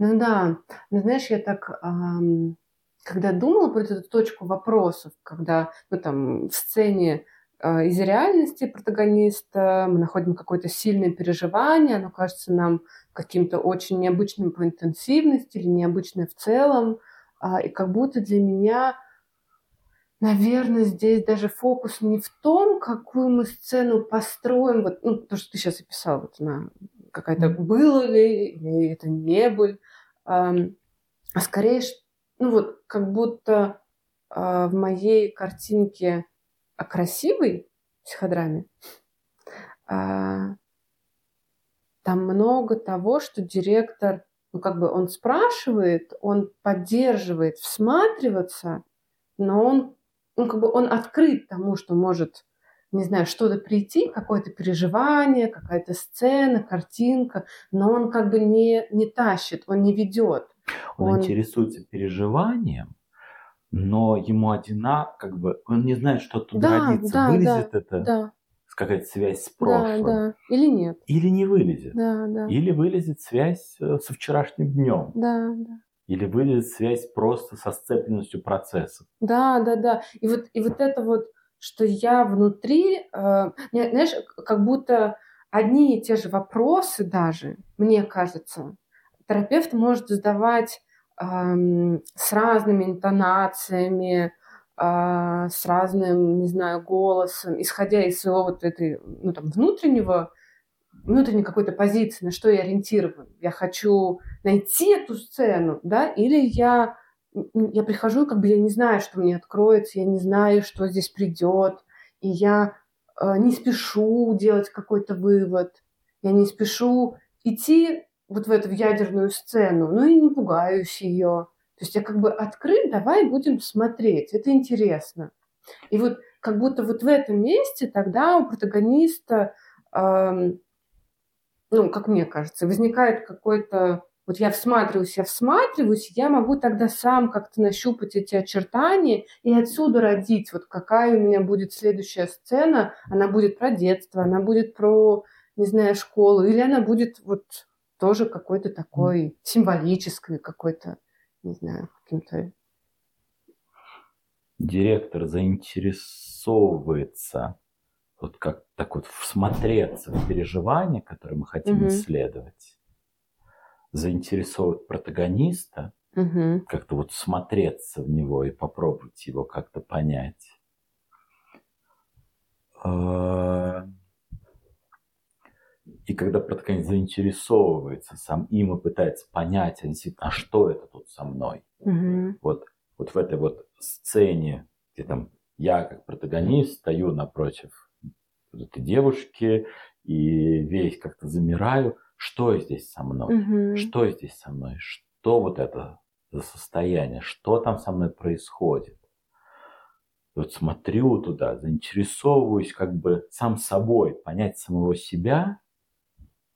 Ну да, ну знаешь, я так, эм, когда думала про эту точку вопросов, когда ну, там в сцене из реальности протагониста мы находим какое-то сильное переживание, оно кажется нам каким-то очень необычным по интенсивности или необычным в целом, э, и как будто для меня Наверное, здесь даже фокус не в том, какую мы сцену построим, вот, ну, то, что ты сейчас описал, вот на какая-то было ли, или это не был, а, а скорее, ну вот, как будто а, в моей картинке о красивой психодраме а, там много того, что директор, ну как бы он спрашивает, он поддерживает всматриваться, но он ну, как бы он открыт тому, что может, не знаю, что-то прийти, какое-то переживание, какая-то сцена, картинка, но он как бы не, не тащит, он не ведет. Он, он интересуется переживанием, но ему одина, как бы, он не знает, что туда да, родится, да, вылезет да, это. Да какая-то связь с прошлым. Да, да. Или нет. Или не вылезет. Да, да. Или вылезет связь э, со вчерашним днем. Да, да. Или вылезет связь просто со сцепленностью процессов. Да, да, да. И вот, и вот это вот, что я внутри, э, знаешь, как будто одни и те же вопросы даже, мне кажется, терапевт может задавать с разными интонациями, э, с разным, не знаю, голосом, исходя из своего вот этой, ну, там, внутреннего внутренней какой-то позиции, на что я ориентирован. Я хочу найти эту сцену, да, или я, я прихожу, как бы я не знаю, что мне откроется, я не знаю, что здесь придет, и я э, не спешу делать какой-то вывод, я не спешу идти вот в эту ядерную сцену, но и не пугаюсь ее. То есть я как бы открыт, давай будем смотреть, это интересно. И вот как будто вот в этом месте тогда у протагониста эм, ну, как мне кажется, возникает какой-то... Вот я всматриваюсь, я всматриваюсь, я могу тогда сам как-то нащупать эти очертания и отсюда родить, вот какая у меня будет следующая сцена. Она будет про детство, она будет про, не знаю, школу, или она будет вот тоже какой-то такой символической, какой-то, не знаю, каким-то... Директор заинтересовывается вот как так вот всмотреться в переживания, которые мы хотим угу. исследовать, заинтересовать протагониста, угу. как-то вот смотреться в него и попробовать его как-то понять. И когда протагонист заинтересовывается сам им и пытается понять, а что это тут со мной, угу. вот, вот в этой вот сцене, где там я как протагонист стою напротив этой девушки и весь как-то замираю. Что здесь со мной? Угу. Что здесь со мной? Что вот это за состояние? Что там со мной происходит? вот смотрю туда, заинтересовываюсь как бы сам собой, понять самого себя.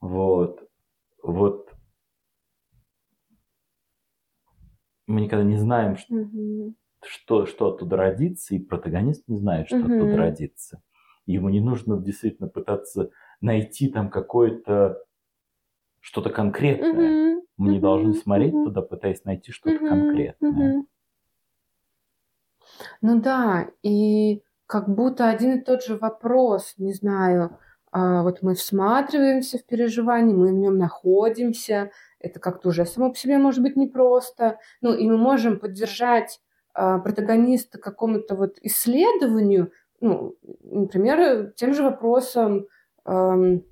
Вот. Вот. Мы никогда не знаем, что, угу. что, что оттуда родится, и протагонист не знает, что угу. оттуда родится. Ему не нужно действительно пытаться найти там какое-то что-то конкретное. Mm-hmm. Мы не mm-hmm. должны смотреть mm-hmm. туда, пытаясь найти что-то mm-hmm. конкретное. Mm-hmm. Ну да, и как будто один и тот же вопрос, не знаю, вот мы всматриваемся в переживание, мы в нем находимся, это как-то уже само по себе может быть непросто, ну и мы можем поддержать а, протагониста какому-то вот исследованию, ну, например, тем же вопросом, эм,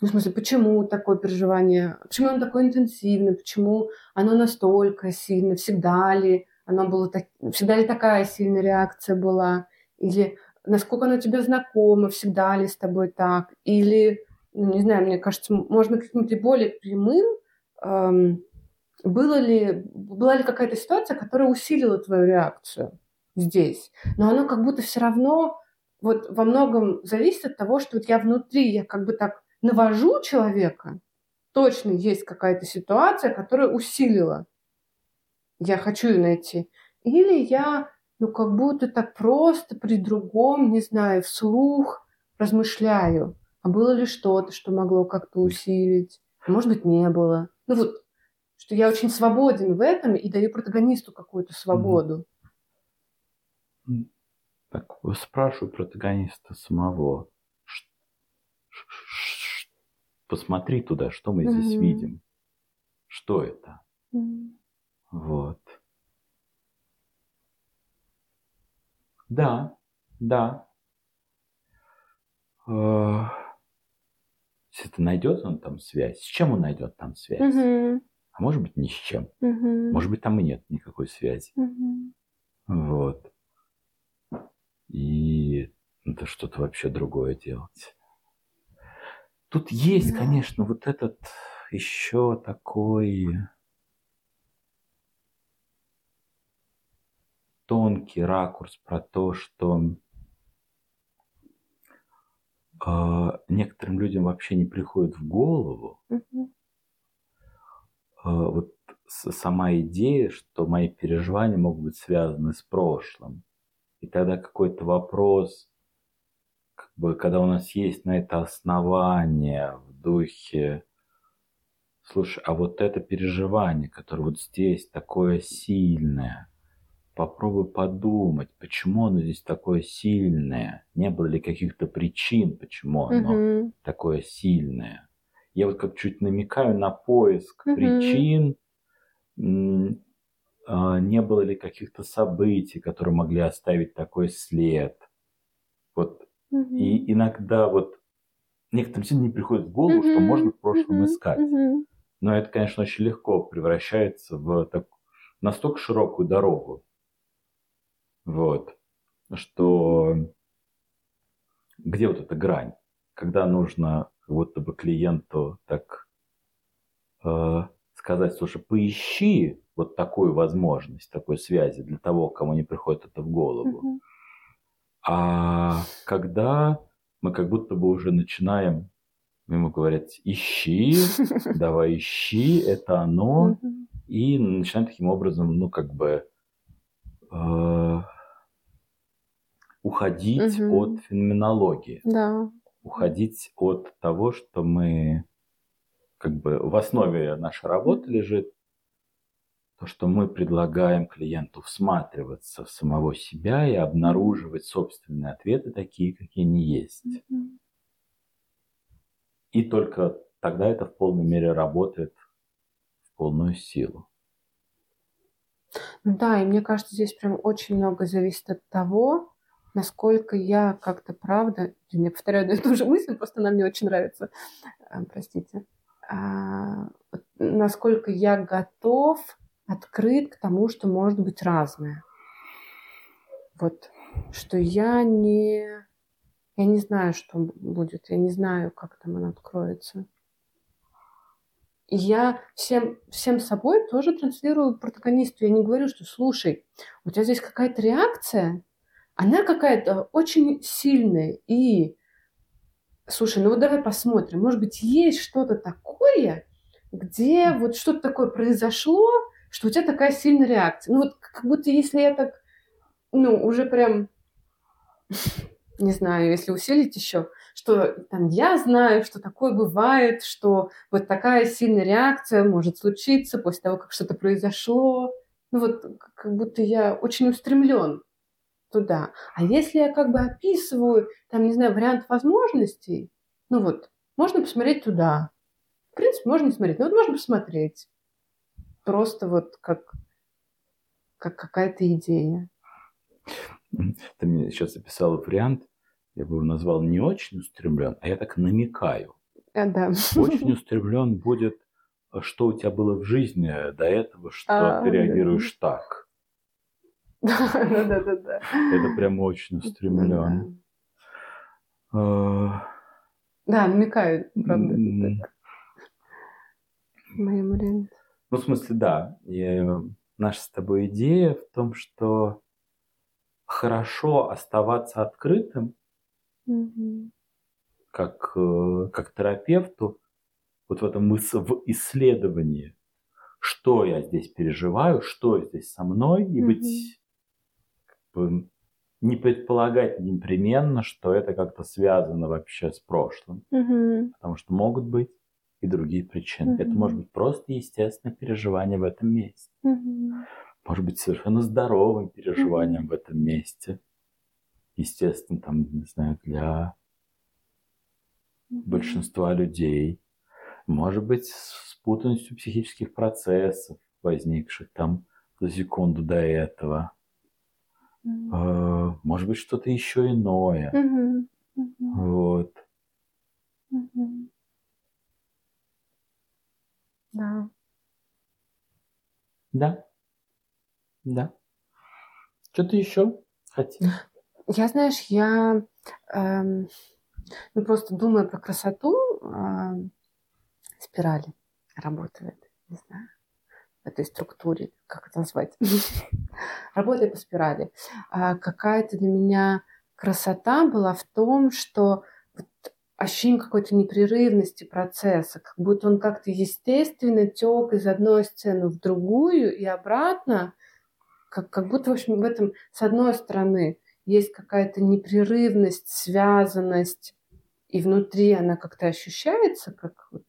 в смысле, почему такое переживание, почему оно такое интенсивное, почему оно настолько сильно, всегда ли оно было так, всегда ли такая сильная реакция была, или насколько оно тебе знакомо, всегда ли с тобой так, или, ну, не знаю, мне кажется, можно каким-то более прямым, эм, было ли, была ли какая-то ситуация, которая усилила твою реакцию здесь, но оно как будто все равно вот во многом зависит от того, что вот я внутри, я как бы так навожу человека, точно есть какая-то ситуация, которая усилила. Я хочу ее найти. Или я, ну, как будто так просто при другом, не знаю, вслух размышляю. А было ли что-то, что могло как-то усилить? А может быть, не было. Ну вот, что я очень свободен в этом и даю протагонисту какую-то свободу. Так, спрашиваю протагониста самого. Посмотри туда, что мы здесь Мгм. видим. Что это? Мгм. Вот. Да, да. Э, Если это найдет он там связь, с чем он найдет там связь? Мгм. А может быть ни с чем. Мгм. Может быть там и нет никакой связи. Мгм. Вот. И это что-то вообще другое делать. Тут есть, Да. конечно, вот этот еще такой тонкий ракурс про то, что э, некоторым людям вообще не приходит в голову э, вот сама идея, что мои переживания могут быть связаны с прошлым. И тогда какой-то вопрос, как бы, когда у нас есть на это основание в духе, слушай, а вот это переживание, которое вот здесь такое сильное, попробуй подумать, почему оно здесь такое сильное, не было ли каких-то причин, почему оно Мгм. такое сильное. Я вот как чуть намекаю на поиск Мгм. причин, а, не было ли каких-то событий, которые могли оставить такой след. Вот. Мгм. И иногда вот некоторым сильно не приходит в голову, что Мгм. можно в прошлом Мгм. искать. Мгм. Но это, конечно, очень легко превращается в так, настолько широкую дорогу. Вот. Что где вот эта грань? Когда нужно как будто бы клиенту так э, сказать, слушай, поищи вот такую возможность, такой связи для того, кому не приходит это в голову. А когда мы как будто бы уже начинаем ему говорить, ищи, давай ищи, это оно, и начинаем таким образом, ну, как бы э, уходить Мгм. от феноменологии, Да. уходить от того, что мы, как бы, в основе нашей работы лежит то, что мы предлагаем клиенту всматриваться в самого себя и обнаруживать собственные ответы такие, какие они есть. Мгм. И только тогда это в полной мере работает в полную силу. Ну Да, и мне кажется, здесь прям очень много зависит от того, насколько я как-то правда, я повторяю одну и ту же мысль, просто она мне очень нравится, А, простите, А, насколько я готов, открыт к тому, что может быть разное. Вот, что я не, я не знаю, что будет, я не знаю, как там оно откроется. Я всем, всем собой тоже транслирую протагонисту. Я не говорю, что слушай, у тебя здесь какая-то реакция, она какая-то очень сильная. И слушай, ну вот давай посмотрим. Может быть, есть что-то такое, где вот что-то такое произошло, что у тебя такая сильная реакция. Ну вот как будто если я так, ну уже прям, [laughs] не знаю, если усилить еще, что там я знаю, что такое бывает, что вот такая сильная реакция может случиться после того, как что-то произошло. Ну вот как будто я очень устремлен туда. А если я как бы описываю, там, не знаю, вариант возможностей, Ну вот, можно посмотреть туда. В принципе, можно не смотреть, но вот можно посмотреть. Просто вот как, как какая-то идея. Ты мне сейчас описала вариант, я бы его назвал не очень устремлен, а я так намекаю. А, да. Очень [laughs] устремлен будет, а что у тебя было в жизни до этого, что А, ты да. реагируешь так. [laughs] Да, да, да, да. Это прям очень устремлен. А, Да, намекаю, правда. м, так. Моим вариантом. Ну, в смысле, да. И наша с тобой идея в том, что хорошо оставаться открытым, Мгм. как, э, как терапевту, вот в этом в исследовании, что я здесь переживаю, что здесь со мной, и Мгм. быть как бы, не предполагать непременно, что это как-то связано вообще с прошлым, Мгм. потому что могут быть и другие причины. Это Мгм. может быть просто естественное переживание в этом месте. Мгм. может быть, совершенно здоровым переживанием в этом месте. Естественно, там, не знаю, для большинства людей. Может быть, с путанностью психических процессов, возникших там за секунду до этого. Э, Может быть, что-то еще иное. Мгм. Мгм. Вот. Мгм. Да. Да. Да. Что-то еще хотел? Я, знаешь, я эм, ну, просто думаю про красоту. эм, спирали работает, не знаю, в этой структуре, как это назвать. [laughs] Работая по спирали. А какая-то для меня красота была в том, что ощущение какой-то непрерывности процесса, как будто он как-то естественно тек из одной сцены в другую и обратно, как, как будто, в общем, в этом, с одной стороны, есть какая-то непрерывность, связанность, и внутри она как-то ощущается, как вот,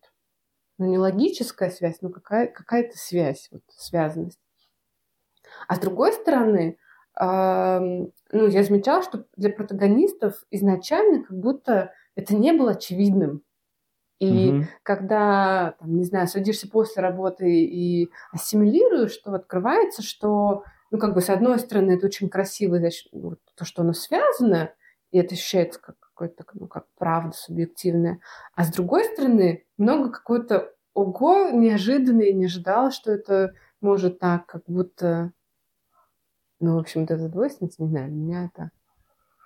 ну, не логическая связь, но какая, какая-то связь, вот, связанность. А с другой стороны, эм, ну, я замечала, что для протагонистов изначально как будто это не было очевидным. И Мгм. когда, там, не знаю, садишься после работы и ассимилируешь, то открывается, что, ну, как бы, с одной стороны, это очень красиво, вот то, что оно связано, и это ощущается как какой-то, ну, как правда субъективная. А с другой стороны, много какого-то ого, неожиданно, я не ожидала, что это может так, как будто, ну, в общем, вот эта двойственность, не знаю, для меня это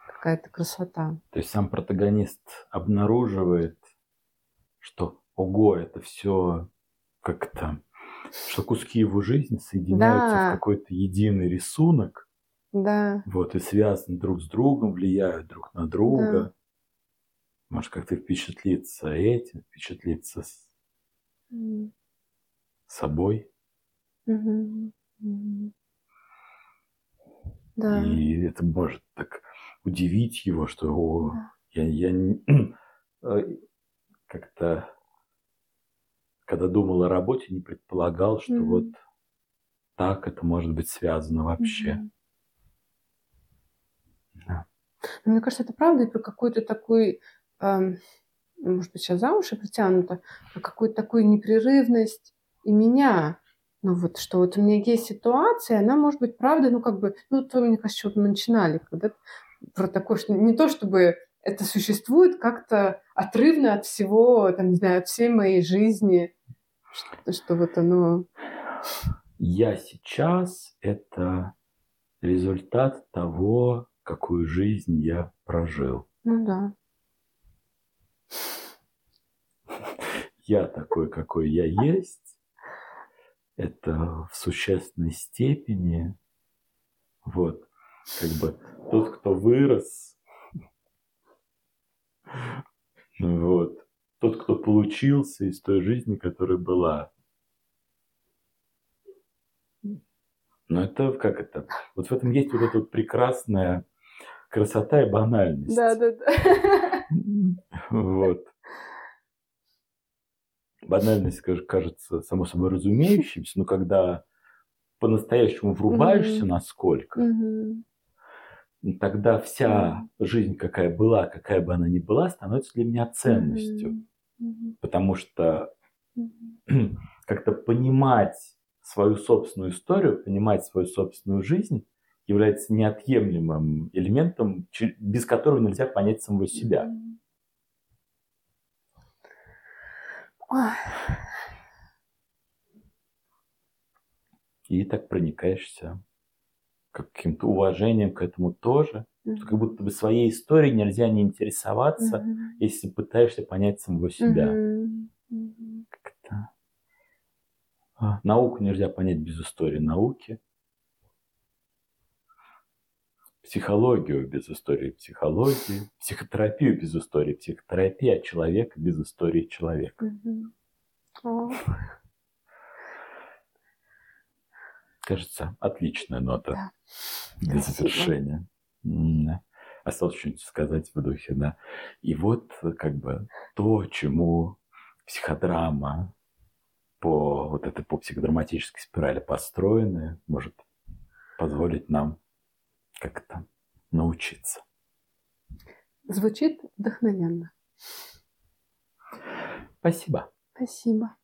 какая-то красота. То есть сам протагонист обнаруживает, что ого, это все как-то, что куски его жизни соединяются Да. в какой-то единый рисунок, Да, вот, и связаны друг с другом, влияют друг на друга. Может как-то впечатлиться этим, впечатлиться с собой. Да. И это может так удивить его, что о, Да. я, я [clears throat] э, как-то, когда думал о работе, не предполагал, что Мгм. вот так это может быть связано вообще. Мгм. Да. Но Мне кажется, это правда и про какую-то такую, эм, может быть, сейчас за уши притянуто, про какую-то такую непрерывность и меня. Ну вот, что вот у меня есть ситуация, она может быть правда, ну как бы, ну то, мне кажется, что мы начинали, когда про такое, что не то, чтобы это существует как-то отрывно от всего, там, не знаю, от всей моей жизни, что, что вот оно... Я сейчас это результат того, какую жизнь я прожил. Ну да. Я такой, какой я есть. Это в существенной степени вот как бы тот, кто вырос, вот тот, кто получился из той жизни, которая была. Но это как это? Вот в этом есть вот эта вот прекрасная красота и банальность. Да, да, да. Вот. Банальность каж- кажется само собой разумеющимся, но когда по-настоящему врубаешься, насколько, Мгм. Тогда вся жизнь, какая была, какая бы она ни была, становится для меня ценностью. Мгм. Потому что Мгм. [clears throat] как-то понимать свою собственную историю, понимать свою собственную жизнь является неотъемлемым элементом, без которого нельзя понять самого себя. Ой, И так проникаешься каким-то уважением к этому тоже. мгм. Как будто бы своей историей нельзя не интересоваться, Мгм. если пытаешься понять самого себя. Мгм. Как-то. А, Науку нельзя понять без истории науки. Психологию без истории психологии. Психотерапию без истории психотерапии, а человека без истории человека. Мгм. О, Кажется, отличная нота Да. для завершения. Да. Осталось что-нибудь сказать в духе, да. И вот как бы то, чему психодрама по вот этой по психодраматической спирали построены, может позволить нам как-то научиться. Звучит вдохновенно. Спасибо. Спасибо.